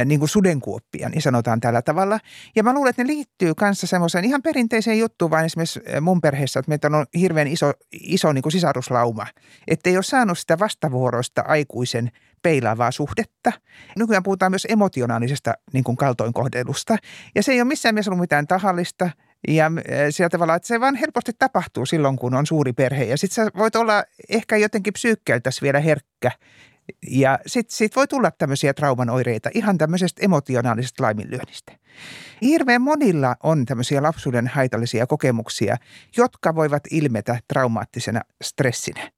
[SPEAKER 1] niin kuin sudenkuoppia, niin sanotaan tällä tavalla. Ja mä luulen, että ne liittyy kanssa semmoiseen ihan perinteiseen juttuun, vaan esimerkiksi mun perheessä, että meitä on hirveän iso, iso niin kuin sisaruslauma. Että ei ole saanut sitä vastavuoroista aikuisen peilaavaa suhdetta. Nykyään puhutaan myös emotionaalisesta niin kuin kaltoinkohtelusta. Ja se ei ole missään mielessä ollut mitään tahallista. Ja sillä tavalla, että se vaan helposti tapahtuu silloin, kun on suuri perhe. Ja sitten sä voit olla ehkä jotenkin psyykkäiltäsi vielä herkkä ja sitten sit voi tulla tämmöisiä trauman oireita ihan tämmöisestä emotionaalisesta laiminlyönnistä. Hirveän monilla on tämmöisiä lapsuuden haitallisia kokemuksia, jotka voivat ilmetä traumaattisena stressinä.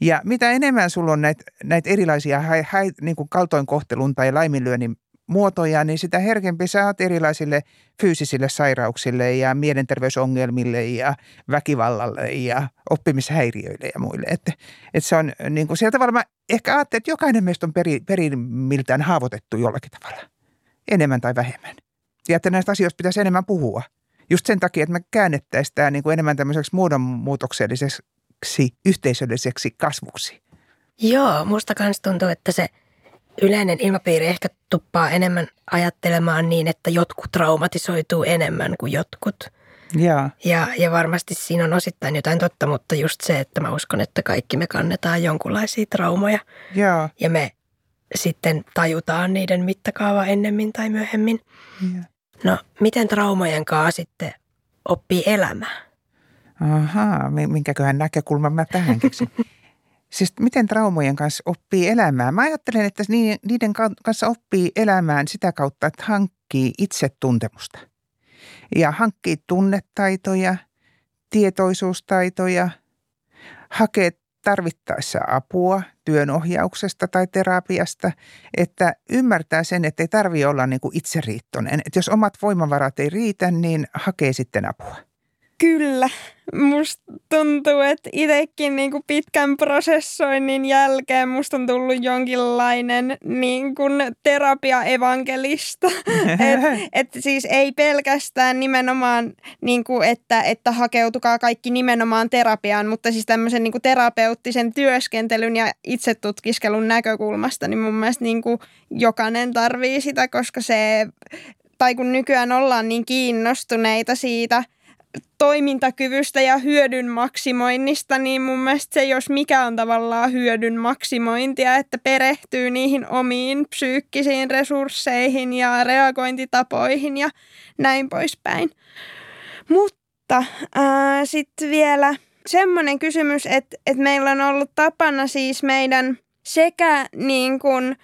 [SPEAKER 1] Ja mitä enemmän sulla on näitä näit erilaisia hai, hai, niin kuin kaltoinkohtelun tai laiminlyönnin muotoja, niin sitä herkempi sä oot erilaisille fyysisille sairauksille ja mielenterveysongelmille ja väkivallalle ja oppimishäiriöille ja muille. Että, että se on niin kuin sillä tavalla mä ehkä ajattelen, että jokainen meistä on peri, perimiltään haavoitettu jollakin tavalla, enemmän tai vähemmän. Ja että näistä asioista pitäisi enemmän puhua. Just sen takia, että me käännettäisiin tämä niin kuin enemmän tämmöiseksi muodonmuutokselliseksi yhteisölliseksi kasvuksi.
[SPEAKER 2] Joo, musta kans tuntuu, että se yleinen ilmapiiri ehkä tuppaa enemmän ajattelemaan niin, että jotkut traumatisoituu enemmän kuin jotkut.
[SPEAKER 1] Ja.
[SPEAKER 2] Ja, ja varmasti siinä on osittain jotain totta, mutta just se, että mä uskon, että kaikki me kannetaan jonkunlaisia traumoja.
[SPEAKER 1] Ja.
[SPEAKER 2] Ja me sitten tajutaan niiden mittakaava ennemmin tai myöhemmin.
[SPEAKER 1] Ja.
[SPEAKER 2] No, miten traumojen kanssa sitten oppii elämää?
[SPEAKER 1] Ahaa, minkäköhän näkökulman mä tähän keksin. Siis miten traumojen kanssa oppii elämään? Mä ajattelen, että niiden kanssa oppii elämään sitä kautta, että hankkii itsetuntemusta. Ja hankkii tunnetaitoja, tietoisuustaitoja, hakee tarvittaessa apua työnohjauksesta tai terapiasta, että ymmärtää sen, että ei tarvitse olla niin kuin itseriittoinen. Että jos omat voimavarat ei riitä, niin hakee sitten apua.
[SPEAKER 3] Kyllä. Musta tuntuu, että itsekin niinku pitkän prosessoinnin jälkeen musta on tullut jonkinlainen niinku terapia-evankelista. et, et siis ei pelkästään nimenomaan, niinku, että, että hakeutukaa kaikki nimenomaan terapiaan, mutta siis tämmöisen niinku terapeuttisen työskentelyn ja itsetutkiskelun näkökulmasta, niin mun mielestä niinku jokainen tarvii sitä, koska se, tai kun nykyään ollaan niin kiinnostuneita siitä – toimintakyvystä ja hyödyn maksimoinnista, niin mun mielestä se, jos mikä on tavallaan hyödyn maksimointia, että perehtyy niihin omiin psyykkisiin resursseihin ja reagointitapoihin ja näin poispäin. Mutta sitten vielä semmoinen kysymys, että, että meillä on ollut tapana siis meidän sekä niin kuin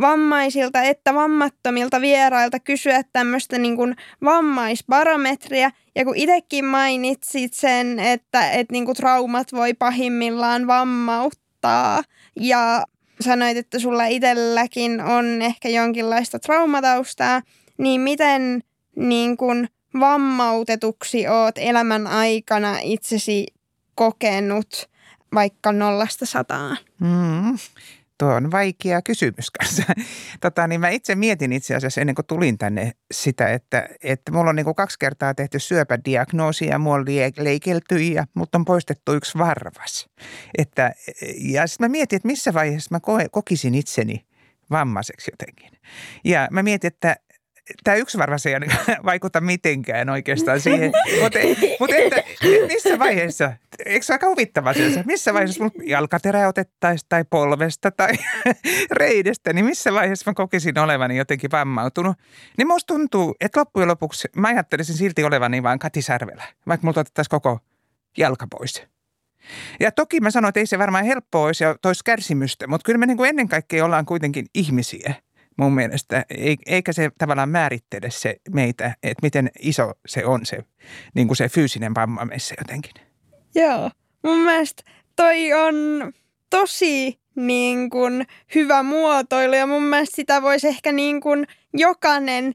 [SPEAKER 3] vammaisilta että vammattomilta vierailta kysyä tämmöistä niin kuin vammaisbarometria. Ja kun itsekin mainitsit sen, että, että niin kuin traumat voi pahimmillaan vammauttaa ja sanoit, että sulla itselläkin on ehkä jonkinlaista traumataustaa, niin miten niin kuin vammautetuksi oot elämän aikana itsesi kokenut vaikka nollasta sataan?
[SPEAKER 1] Mm. Tuo on vaikea kysymys kanssa. Tota, niin mä itse mietin itse asiassa ennen kuin tulin tänne sitä, että, että mulla on niin kuin kaksi kertaa tehty syöpädiagnoosi ja mulla on leikelty ja mutta on poistettu yksi varvas. Että, ja sitten mä mietin, että missä vaiheessa mä kokisin itseni vammaiseksi jotenkin. Ja mä mietin, että tämä yksi varmasti se ei vaikuta mitenkään oikeastaan siihen. Mutta, mutta että, missä vaiheessa, eikö se aika huvittava se, missä vaiheessa mun jalkaterä otettaisiin tai polvesta tai reidestä, niin missä vaiheessa mä kokisin olevani jotenkin vammautunut. Niin musta tuntuu, että loppujen lopuksi mä ajattelisin silti olevani vaan Kati Särvelä, vaikka multa otettaisiin koko jalka pois. Ja toki mä sanoin, että ei se varmaan helppoa olisi ja toisi kärsimystä, mutta kyllä me niin kuin ennen kaikkea ollaan kuitenkin ihmisiä – mun mielestä, eikä se tavallaan määrittele se meitä, että miten iso se on se, niin kuin se fyysinen vamma meissä jotenkin.
[SPEAKER 3] Joo, mun mielestä toi on tosi niin kuin hyvä muotoilu ja mun mielestä sitä voisi ehkä niin kuin jokainen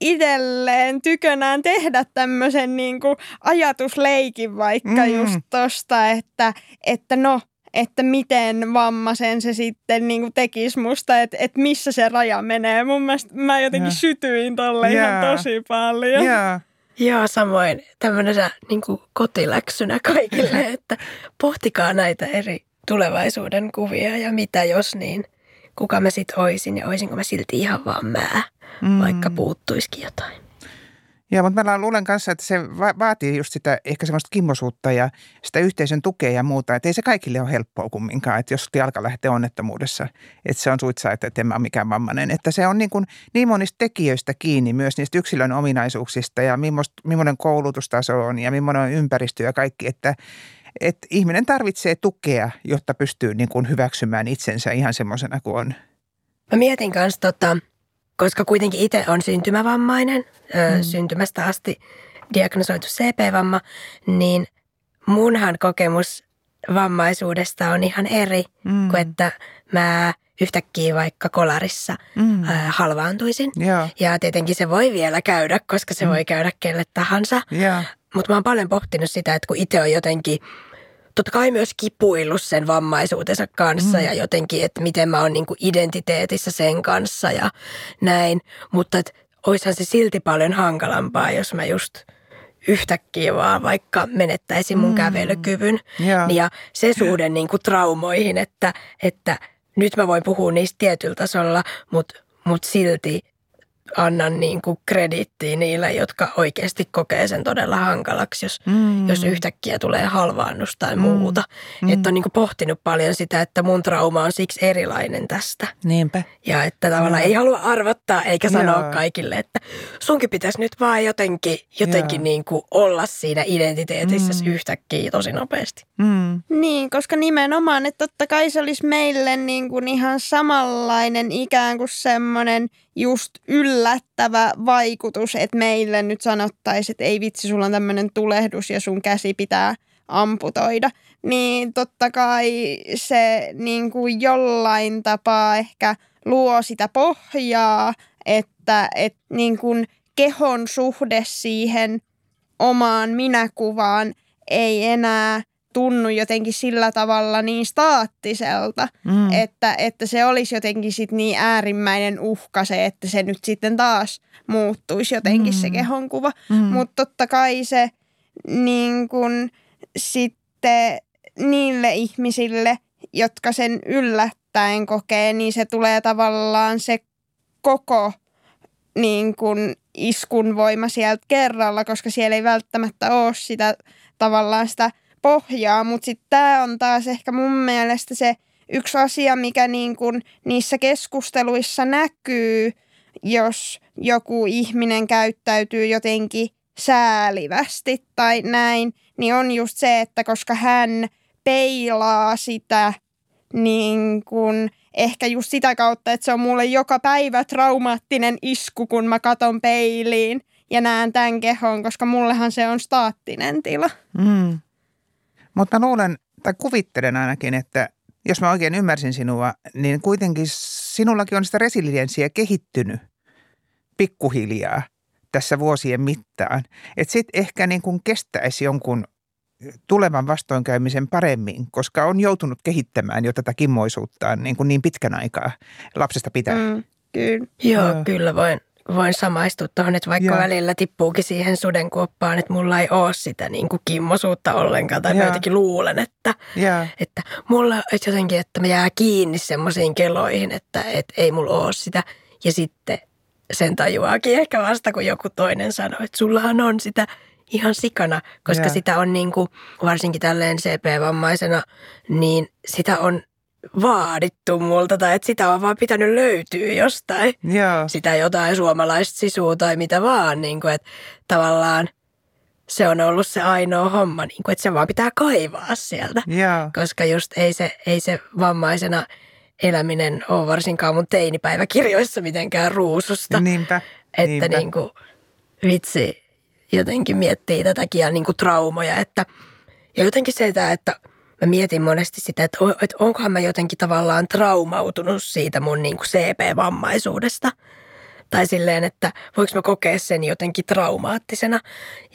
[SPEAKER 3] itselleen tykönään tehdä tämmöisen niin kuin ajatusleikin vaikka mm. just tosta, että, että no että miten vammaisen se sitten niin kuin tekisi musta, että, että missä se raja menee. Mun mielestä mä jotenkin yeah. sytyin tolle yeah. ihan tosi paljon.
[SPEAKER 1] Yeah.
[SPEAKER 2] Joo, samoin tämmöisenä niin kuin kotiläksynä kaikille, että pohtikaa näitä eri tulevaisuuden kuvia ja mitä jos niin, kuka mä sit oisin ja oisinko mä silti ihan vaan mä, mm. vaikka puuttuisikin jotain.
[SPEAKER 1] Joo, mutta mä luulen kanssa, että se va- vaatii just sitä ehkä semmoista kimmosuutta ja sitä yhteisön tukea ja muuta. Että ei se kaikille ole helppoa kumminkaan, että jos jalka lähtee onnettomuudessa, että se on suitsa, että en mä ole mikään vammainen. Että se on niin, kuin niin monista tekijöistä kiinni myös niistä yksilön ominaisuuksista ja millainen koulutustaso on ja millainen ympäristö ja kaikki, että että ihminen tarvitsee tukea, jotta pystyy niin kuin hyväksymään itsensä ihan semmoisena kuin on.
[SPEAKER 2] Mä mietin kanssa tota, koska kuitenkin itse on syntymävammainen, mm. syntymästä asti diagnosoitu CP-vamma, niin munhan kokemus vammaisuudesta on ihan eri mm. kuin että mä yhtäkkiä vaikka kolarissa
[SPEAKER 1] Mm.
[SPEAKER 2] ää, halvaantuisin.
[SPEAKER 1] Joo,
[SPEAKER 2] Ja tietenkin se voi vielä käydä, koska se
[SPEAKER 1] Mm.
[SPEAKER 2] voi käydä kelle tahansa.
[SPEAKER 1] joo.
[SPEAKER 2] Mutta mä oon paljon pohtinut sitä, että kun itse on jotenkin, totta kai myös kipuillut sen vammaisuutensa kanssa
[SPEAKER 1] Mm.
[SPEAKER 2] ja jotenkin, että miten mä oon niinku identiteetissä sen kanssa ja näin. Mutta et oishan se silti paljon hankalampaa, jos mä just yhtäkkiä vaan vaikka menettäisin mun
[SPEAKER 1] Mm.
[SPEAKER 2] kävelykyvyn.
[SPEAKER 1] Joo.
[SPEAKER 2] Ja se suhde niin kuin traumoihin, että, että nyt mä voin puhua niistä tietyllä tasolla, mutta mut silti annan niin kuin krediittiä niille, jotka oikeasti kokee sen todella hankalaksi, jos,
[SPEAKER 1] Mm.
[SPEAKER 2] jos yhtäkkiä tulee halvaannus tai
[SPEAKER 1] Mm.
[SPEAKER 2] muuta.
[SPEAKER 1] Mm.
[SPEAKER 2] Että on niin kuin pohtinut paljon sitä, että mun trauma on siksi erilainen tästä.
[SPEAKER 1] Niinpä.
[SPEAKER 2] Ja että tavallaan
[SPEAKER 1] Joo.
[SPEAKER 2] ei halua arvottaa eikä sanoa
[SPEAKER 1] Joo.
[SPEAKER 2] kaikille, että sunkin pitäisi nyt vaan jotenkin, jotenkin
[SPEAKER 1] Joo.
[SPEAKER 2] niin kuin olla siinä identiteetissä
[SPEAKER 1] Mm.
[SPEAKER 2] yhtäkkiä tosi nopeasti.
[SPEAKER 1] Mm.
[SPEAKER 3] Niin, koska nimenomaan, että totta kai se olisi meille niin kuin ihan samanlainen ikään kuin semmoinen just yllättävä vaikutus, että meille nyt sanottaisiin, että ei vitsi, sulla on tämmöinen tulehdus ja sun käsi pitää amputoida. Niin totta kai se niin kuin jollain tapaa ehkä luo sitä pohjaa, että, että niin kuin kehon suhde siihen omaan minäkuvaan ei enää tunnu jotenkin sillä tavalla niin staattiselta,
[SPEAKER 1] Mm.
[SPEAKER 3] että, että se olisi jotenkin sit niin äärimmäinen uhka se, että se nyt sitten taas muuttuisi jotenkin se
[SPEAKER 1] Mm.
[SPEAKER 3] kehonkuva.
[SPEAKER 1] Mm.
[SPEAKER 3] Mutta totta kai se niin kun, sitten niille ihmisille, jotka sen yllättäen kokee, niin se tulee tavallaan se koko niin kun, iskun voima sieltä kerralla, koska siellä ei välttämättä ole sitä tavallaan sitä pohjaa, mutta sitten tämä on taas ehkä mun mielestä se yksi asia, mikä niin kun niissä keskusteluissa näkyy, jos joku ihminen käyttäytyy jotenkin säälivästi tai näin, niin on just se, että koska hän peilaa sitä niin kun ehkä just sitä kautta, että se on mulle joka päivä traumaattinen isku, kun mä katon peiliin ja näen tämän kehon, koska mullehan se on staattinen tila.
[SPEAKER 1] Mm. Mutta mä luulen, tai kuvittelen ainakin, että jos mä oikein ymmärsin sinua, niin kuitenkin sinullakin on sitä resilienssiä kehittynyt pikkuhiljaa tässä vuosien mittaan. Että sitten ehkä niin kuin kestäisi jonkun tulevan vastoinkäymisen paremmin, koska on joutunut kehittämään jo tätä kimmoisuuttaan niin, kuin niin pitkän aikaa lapsesta pitää. Mm.
[SPEAKER 3] Kyllä.
[SPEAKER 2] Joo,
[SPEAKER 1] Joo.
[SPEAKER 2] kyllä voin, voin samaistua tuohon, että vaikka
[SPEAKER 1] Joo.
[SPEAKER 2] välillä tippuukin siihen sudenkuoppaan, että mulla ei ole sitä niin kuin kimmosuutta ollenkaan, tai mä jotenkin luulen, että, että mulla että jotenkin, että mä jää kiinni semmoisiin keloihin, että, että ei mulla ole sitä. Ja sitten sen tajuaakin ehkä vasta, kun joku toinen sanoo, että sullahan on sitä ihan sikana, koska
[SPEAKER 1] Joo.
[SPEAKER 2] sitä on niin kuin, varsinkin tälleen CP-vammaisena, niin sitä on vaadittu multa tai että sitä on vaan pitänyt löytyä jostain
[SPEAKER 1] ja,
[SPEAKER 2] sitä jotain suomalaista sisua tai mitä vaan, niin kuin, että tavallaan se on ollut se ainoa homma, niin kuin, että se vaan pitää kaivaa sieltä,
[SPEAKER 1] ja,
[SPEAKER 2] koska just ei se, ei se vammaisena eläminen ole varsinkaan mun teinipäiväkirjoissa mitenkään ruususta,
[SPEAKER 1] niinpä.
[SPEAKER 2] että
[SPEAKER 1] niinpä.
[SPEAKER 2] niin kuin, vitsi jotenkin miettii tätäkin ja niin kuin traumoja, että ja jotenkin se, että, että mä mietin monesti sitä, että, että onkohan mä jotenkin tavallaan traumautunut siitä mun niin kuin CP-vammaisuudesta. Tai silleen, että voiko mä kokea sen jotenkin traumaattisena.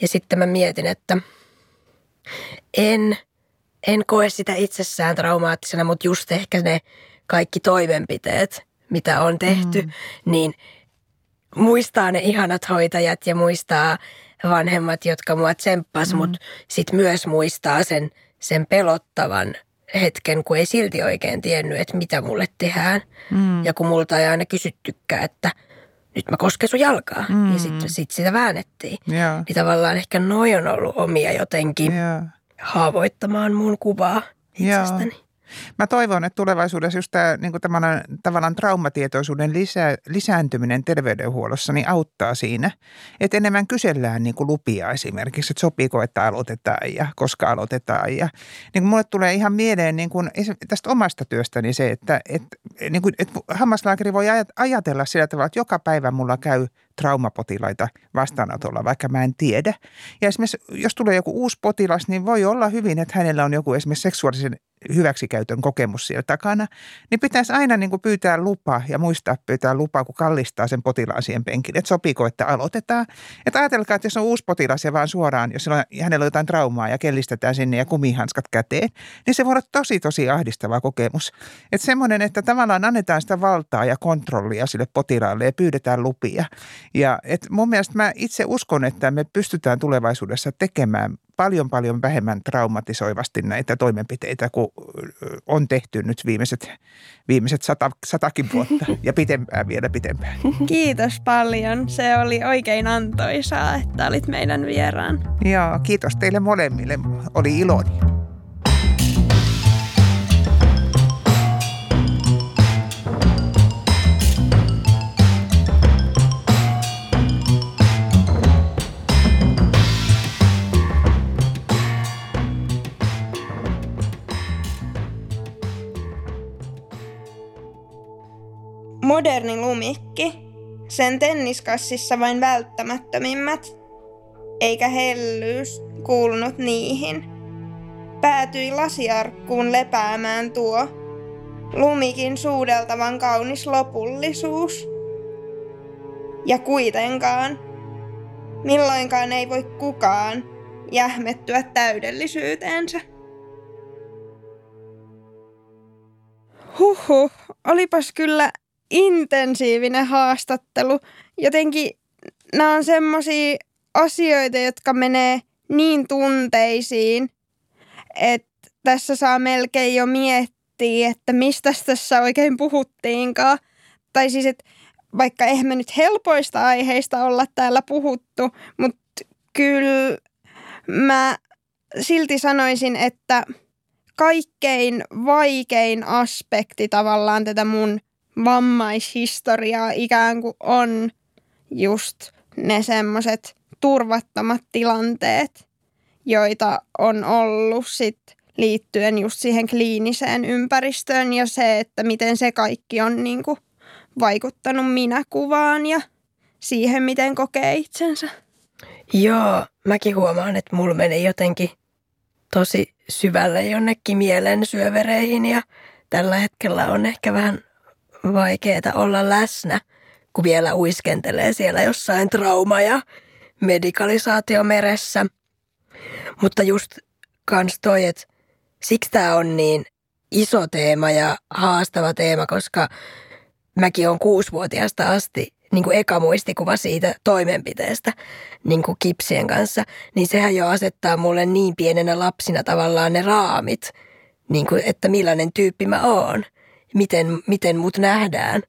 [SPEAKER 2] Ja sitten mä mietin, että en, en koe sitä itsessään traumaattisena, mutta just ehkä ne kaikki toimenpiteet, mitä on tehty, mm. niin muistaa ne ihanat hoitajat ja muistaa vanhemmat, jotka mua tsemppas, mm. mutta sitten myös muistaa sen, sen pelottavan hetken, kun ei silti oikein tiennyt, että mitä mulle tehdään.
[SPEAKER 1] Mm.
[SPEAKER 2] Ja kun multa ei aina kysyttykään, että nyt mä kosken sun jalkaa, mm. Ja sitten sit sitä väännettiin.
[SPEAKER 1] Ja,
[SPEAKER 2] Niin tavallaan ehkä noi on ollut omia jotenkin
[SPEAKER 1] ja.
[SPEAKER 2] haavoittamaan mun kuvaa itsestäni.
[SPEAKER 1] Mä toivon, että tulevaisuudessa just tämä niin tavallaan, tavallaan traumatietoisuuden lisä, lisääntyminen terveydenhuollossa niin auttaa siinä, että enemmän kysellään niin kuin lupia esimerkiksi, että sopiiko, että aloitetaan ja koska aloitetaan. Ja niin kuin mulle tulee ihan mieleen niin kuin tästä omasta työstäni se, että, että, niin kuin, että hammaslääkäri voi aj- ajatella sillä tavalla, että joka päivä mulla käy traumapotilaita vastaanotolla, vaikka mä en tiedä. Ja esimerkiksi jos tulee joku uusi potilas, niin voi olla hyvin, että hänellä on joku esimerkiksi seksuaalisen hyväksikäytön kokemus siellä takana, niin pitäisi aina niin kuin pyytää lupa ja muistaa pyytää lupaa, kun kallistaa sen potilaan siihen penkille. Että sopiiko, että aloitetaan. Että ajatelkaa, että jos on uusi potilas ja vaan suoraan, jos on, hänellä on jotain traumaa ja kellistetään sinne ja kumihanskat käteen, niin se voi olla tosi, tosi ahdistava kokemus. Että semmoinen, että tavallaan annetaan sitä valtaa ja kontrollia sille potilaalle ja pyydetään lupia. Ja et mun mielestä mä itse uskon, että me pystytään tulevaisuudessa tekemään paljon paljon vähemmän traumatisoivasti näitä toimenpiteitä kuin on tehty nyt viimeiset, viimeiset sata, satakin vuotta ja pitempään vielä pitempään.
[SPEAKER 3] Kiitos paljon. Se oli oikein antoisaa, että olit meidän vieraan.
[SPEAKER 1] Joo, kiitos teille molemmille. Oli iloni.
[SPEAKER 3] Moderni lumikki. Sen tenniskassissa vain välttämättömimmät. Eikä hellyys kuulunut niihin. Päätyi lasiarkkuun lepäämään tuo. Lumikin suudeltavan kaunis lopullisuus. Ja kuitenkaan, milloinkaan ei voi kukaan jähmettyä täydellisyyteensä. Huhhuh, olipas kyllä intensiivinen haastattelu. Jotenkin nämä on semmoisia asioita, jotka menee niin tunteisiin, että tässä saa melkein jo miettiä, että mistä tässä oikein puhuttiinkaan. Tai siis, että vaikka eihän me nyt helpoista aiheista olla täällä puhuttu, mutta kyllä mä silti sanoisin, että kaikkein vaikein aspekti tavallaan tätä mun vammaishistoriaa ikään kuin on just ne semmoiset turvattomat tilanteet, joita on ollut sit liittyen just siihen kliiniseen ympäristöön ja se, että miten se kaikki on niin kuin vaikuttanut minäkuvaan ja siihen, miten kokee itsensä.
[SPEAKER 2] Joo, mäkin huomaan, että mulla meni jotenkin tosi syvälle jonnekin mielen syövereihin ja tällä hetkellä on ehkä vähän vaikeaa olla läsnä, kun vielä uiskentelee siellä jossain trauma- ja medikalisaatiomeressä. Mutta just kans toi, että siksi tämä on niin iso teema ja haastava teema, koska mäkin on kuusivuotiaasta asti niin kuin eka muistikuva siitä toimenpiteestä niin kuin kipsien kanssa, niin sehän jo asettaa mulle niin pienenä lapsina tavallaan ne raamit, niin kuin, että millainen tyyppi mä oon miten, miten mut nähdään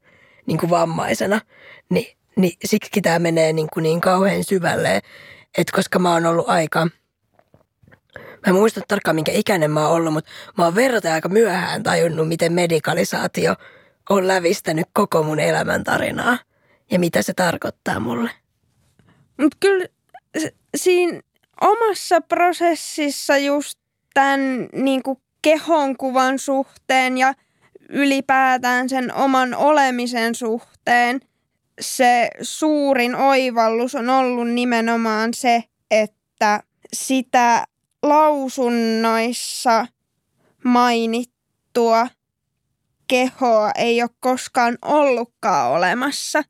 [SPEAKER 2] niin kuin vammaisena, niin, niin siksi tämä menee niin, kuin niin kauhean syvälle, että koska mä oon ollut aika, mä en muista tarkkaan minkä ikäinen mä oon ollut, mutta mä oon verraten aika myöhään tajunnut, miten medikalisaatio on lävistänyt koko mun elämäntarinaa ja mitä se tarkoittaa mulle.
[SPEAKER 3] Mutta kyllä siinä omassa prosessissa just tämän niin kuin kehonkuvan suhteen ja – ylipäätään sen oman olemisen suhteen se suurin oivallus on ollut nimenomaan se, että sitä lausunnoissa mainittua kehoa ei ole koskaan ollutkaan olemassa.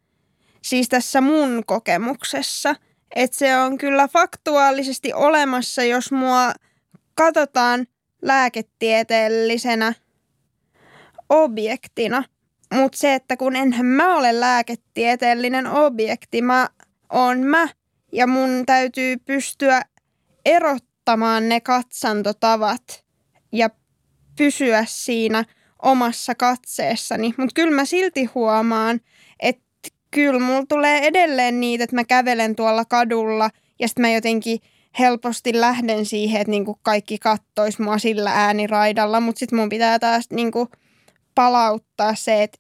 [SPEAKER 3] Siis tässä mun kokemuksessa. Että se on kyllä faktuaalisesti olemassa, jos mua katsotaan lääketieteellisenä – objektina. Mutta se, että kun enhän mä ole lääketieteellinen objekti, mä oon mä ja mun täytyy pystyä erottamaan ne katsantotavat ja pysyä siinä omassa katseessani. Mutta kyllä mä silti huomaan, että kyllä mulla tulee edelleen niitä, että mä kävelen tuolla kadulla ja sitten mä jotenkin helposti lähden siihen, että niinku kaikki kattois mua sillä ääniraidalla, mutta sitten mun pitää taas niinku palauttaa se, että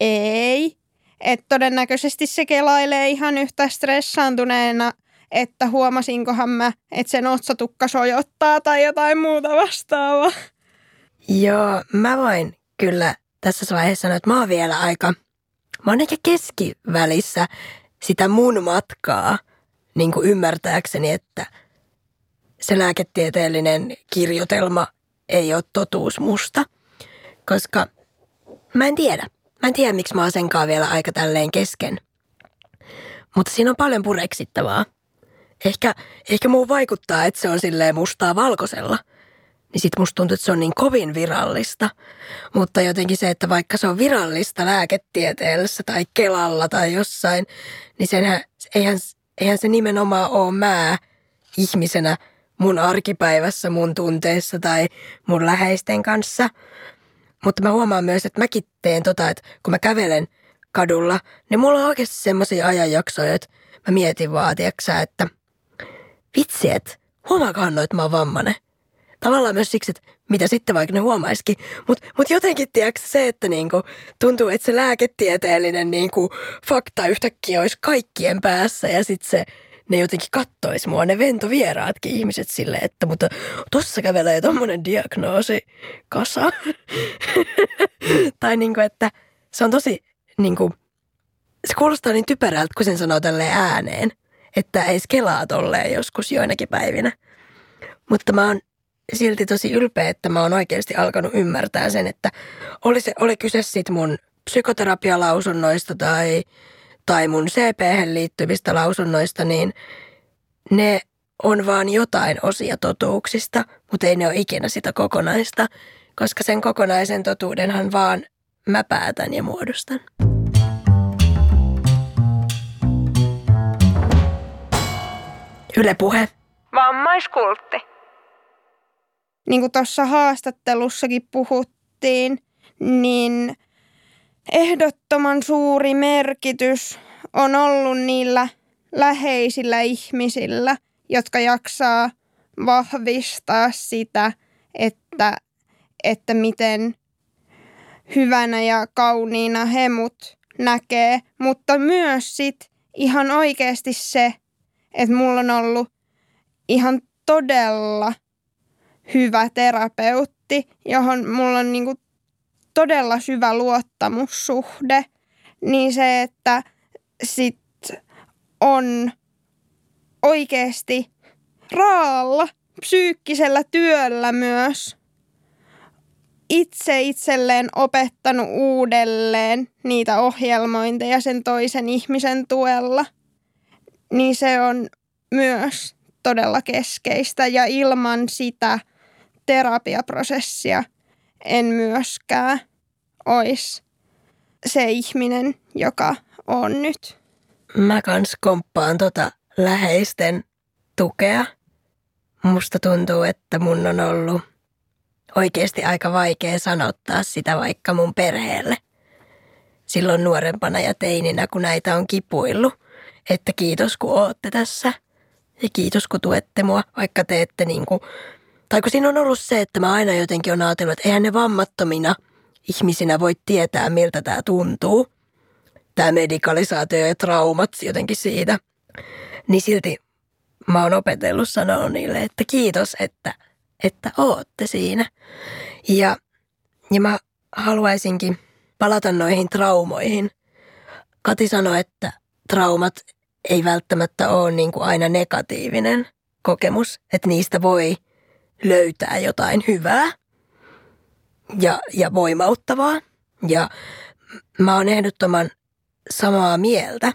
[SPEAKER 3] ei. Että todennäköisesti se kelailee ihan yhtä stressaantuneena, että huomasinkohan mä, että sen otsatukka sojottaa tai jotain muuta vastaavaa.
[SPEAKER 2] Joo, mä voin kyllä tässä vaiheessa sanoa, että mä oon vielä aika, mä oon ehkä keskivälissä sitä mun matkaa niin kuin ymmärtääkseni, että se lääketieteellinen kirjoitelma ei ole totuus musta. Koska mä en tiedä. Mä en tiedä, miksi mä oon senkaan vielä aika tälleen kesken. Mutta siinä on paljon pureksittavaa. Ehkä, ehkä muu vaikuttaa, että se on silleen mustaa valkoisella. Niin sit musta tuntuu, että se on niin kovin virallista. Mutta jotenkin se, että vaikka se on virallista lääketieteellisessä tai Kelalla tai jossain, niin senhän, eihän, eihän se nimenomaan ole mä ihmisenä mun arkipäivässä, mun tunteissa tai mun läheisten kanssa. Mutta mä huomaan myös, että mäkin teen tota, että kun mä kävelen kadulla, niin mulla on oikeasti semmoisia ajanjaksoja, että mä mietin vaan, tiiäksä, että vitsi, että huomaakohan noit mä oon vammanen. Tavallaan myös siksi, että mitä sitten vaikka ne huomaisikin. Mutta mut jotenkin, tiedätkö, se, että niinku, tuntuu, että se lääketieteellinen niinku, fakta yhtäkkiä olisi kaikkien päässä ja sitten se ne jotenkin kattois mua, ne ventovieraatkin ihmiset sille, että mutta tossa kävelee tommonen diagnoosi kasa. tai niinku, että se on tosi niinku, se kuulostaa niin typerältä, kun sen sanoo tälle ääneen, että ei kelaa tolleen joskus joinakin päivinä. Mutta mä oon silti tosi ylpeä, että mä oon oikeasti alkanut ymmärtää sen, että oli, se, oli kyse sit mun psykoterapialausunnoista tai tai mun cp liittyvistä lausunnoista, niin ne on vaan jotain osia totuuksista, mutta ei ne ole ikinä sitä kokonaista, koska sen kokonaisen totuudenhan vaan mä päätän ja muodostan. Yle Puhe.
[SPEAKER 3] Vammaiskultti. Niin kuin tuossa haastattelussakin puhuttiin, niin ehdottoman suuri merkitys on ollut niillä läheisillä ihmisillä, jotka jaksaa vahvistaa sitä, että, että miten hyvänä ja kauniina he mut näkee, mutta myös sit ihan oikeasti se, että mulla on ollut ihan todella hyvä terapeutti, johon mulla on niinku todella syvä luottamussuhde, niin se, että sit on oikeasti raalla psyykkisellä työllä myös itse itselleen opettanut uudelleen niitä ohjelmointeja sen toisen ihmisen tuella, niin se on myös todella keskeistä. Ja ilman sitä terapiaprosessia en myöskään olisi se ihminen, joka on nyt.
[SPEAKER 2] Mä kans komppaan tota läheisten tukea. Musta tuntuu, että mun on ollut oikeasti aika vaikea sanottaa sitä vaikka mun perheelle. Silloin nuorempana ja teininä, kun näitä on kipuillut, että kiitos kun ootte tässä ja kiitos kun tuette mua, vaikka teette niin kuin tai kun siinä on ollut se, että mä aina jotenkin on ajatellut, että eihän ne vammattomina ihmisinä voi tietää, miltä tämä tuntuu. Tämä medikalisaatio ja traumat jotenkin siitä. Niin silti mä oon opetellut sanoa niille, että kiitos, että, että ootte siinä. Ja, ja mä haluaisinkin palata noihin traumoihin. Kati sanoi, että traumat ei välttämättä ole niin kuin aina negatiivinen kokemus, että niistä voi – löytää jotain hyvää ja, ja voimauttavaa. Ja mä oon ehdottoman samaa mieltä,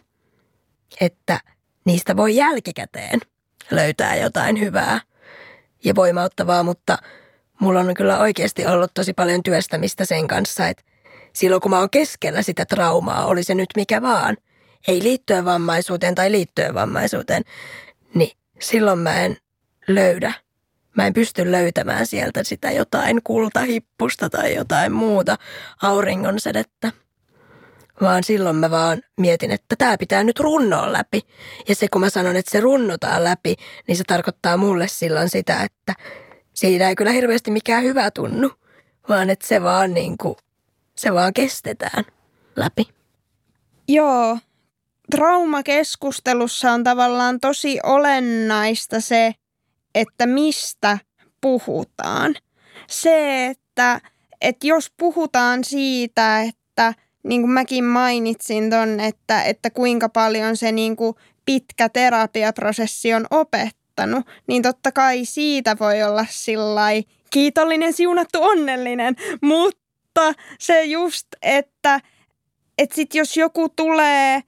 [SPEAKER 2] että niistä voi jälkikäteen löytää jotain hyvää ja voimauttavaa, mutta mulla on kyllä oikeasti ollut tosi paljon työstämistä sen kanssa, että silloin kun mä oon keskellä sitä traumaa, oli se nyt mikä vaan, ei liittyen vammaisuuteen tai liittyen vammaisuuteen, niin silloin mä en löydä Mä en pysty löytämään sieltä sitä jotain kultahippusta tai jotain muuta auringonsedettä. Vaan silloin mä vaan mietin, että tämä pitää nyt runnoa läpi. Ja se kun mä sanon, että se runnotaan läpi, niin se tarkoittaa mulle silloin sitä, että siinä ei kyllä hirveästi mikään hyvä tunnu. Vaan että se vaan niin kuin, se vaan kestetään läpi.
[SPEAKER 3] Joo, traumakeskustelussa on tavallaan tosi olennaista se, että mistä puhutaan. Se, että, että jos puhutaan siitä, että niin kuin mäkin mainitsin ton, että, että kuinka paljon se niin kuin pitkä terapiaprosessi on opettanut, niin totta kai siitä voi olla sillai kiitollinen, siunattu, onnellinen, mutta se just, että, että sit jos joku tulee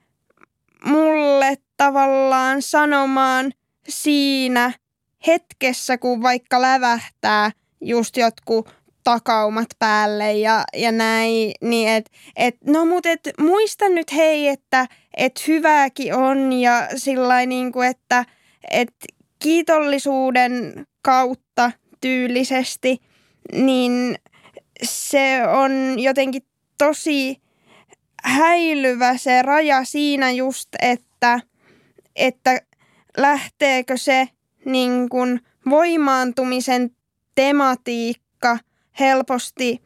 [SPEAKER 3] mulle tavallaan sanomaan siinä hetkessä, kun vaikka lävähtää just jotkut takaumat päälle ja, ja näin, niin et, et, no mut et muista nyt hei, että et hyvääkin on ja sillä niin kuin, että et kiitollisuuden kautta tyylisesti, niin se on jotenkin tosi häilyvä se raja siinä just, että, että lähteekö se niin kuin voimaantumisen tematiikka helposti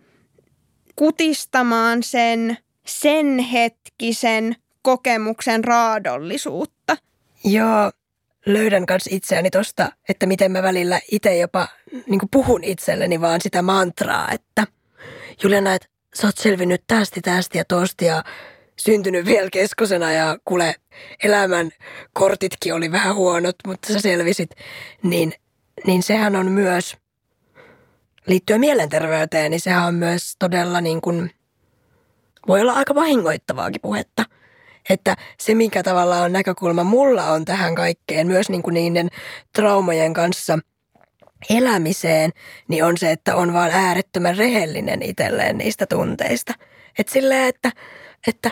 [SPEAKER 3] kutistamaan sen sen hetkisen kokemuksen raadollisuutta.
[SPEAKER 2] Joo, löydän myös itseäni tosta, että miten mä välillä itse jopa niin puhun itselleni vaan sitä mantraa, että Juliana, että sä oot selvinnyt tästä, tästä ja tosta ja syntynyt vielä keskosena ja kuule, elämän kortitkin oli vähän huonot, mutta sä selvisit, niin, niin sehän on myös, liittyen mielenterveyteen, niin sehän on myös todella niin kuin, voi olla aika vahingoittavaakin puhetta. Että se, mikä tavallaan on näkökulma mulla on tähän kaikkeen, myös niin kuin niiden traumojen kanssa elämiseen, niin on se, että on vaan äärettömän rehellinen itselleen niistä tunteista. Että silleen, että, että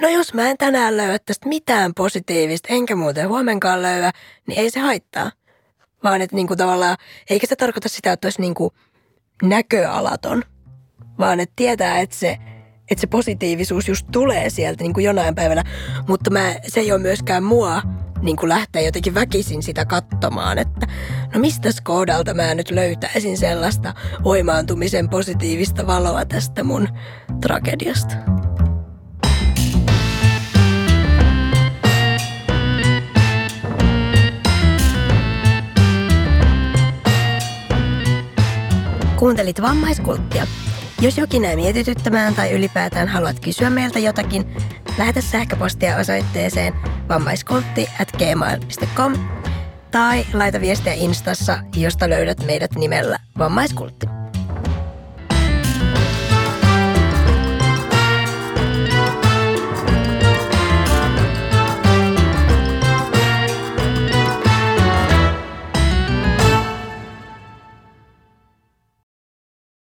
[SPEAKER 2] no jos mä en tänään löyä tästä mitään positiivista, enkä muuten huomenkaan löyä, niin ei se haittaa. Vaan että niinku tavallaan, eikä se tarkoita sitä, että olisi niinku näköalaton, vaan että tietää, että se, että se positiivisuus just tulee sieltä niin kuin jonain päivänä, mutta mä, se ei ole myöskään mua niin kuin lähteä jotenkin väkisin sitä katsomaan, että no mistä kohdalta mä nyt löytäisin sellaista voimaantumisen positiivista valoa tästä mun tragediasta. Kuuntelit vammaiskulttia. Jos jokin näin mietityttämään tai ylipäätään haluat kysyä meiltä jotakin, lähetä sähköpostia osoitteeseen vammaiskultti at gmail.com tai laita viestiä Instassa, josta löydät meidät nimellä Vammaiskultti.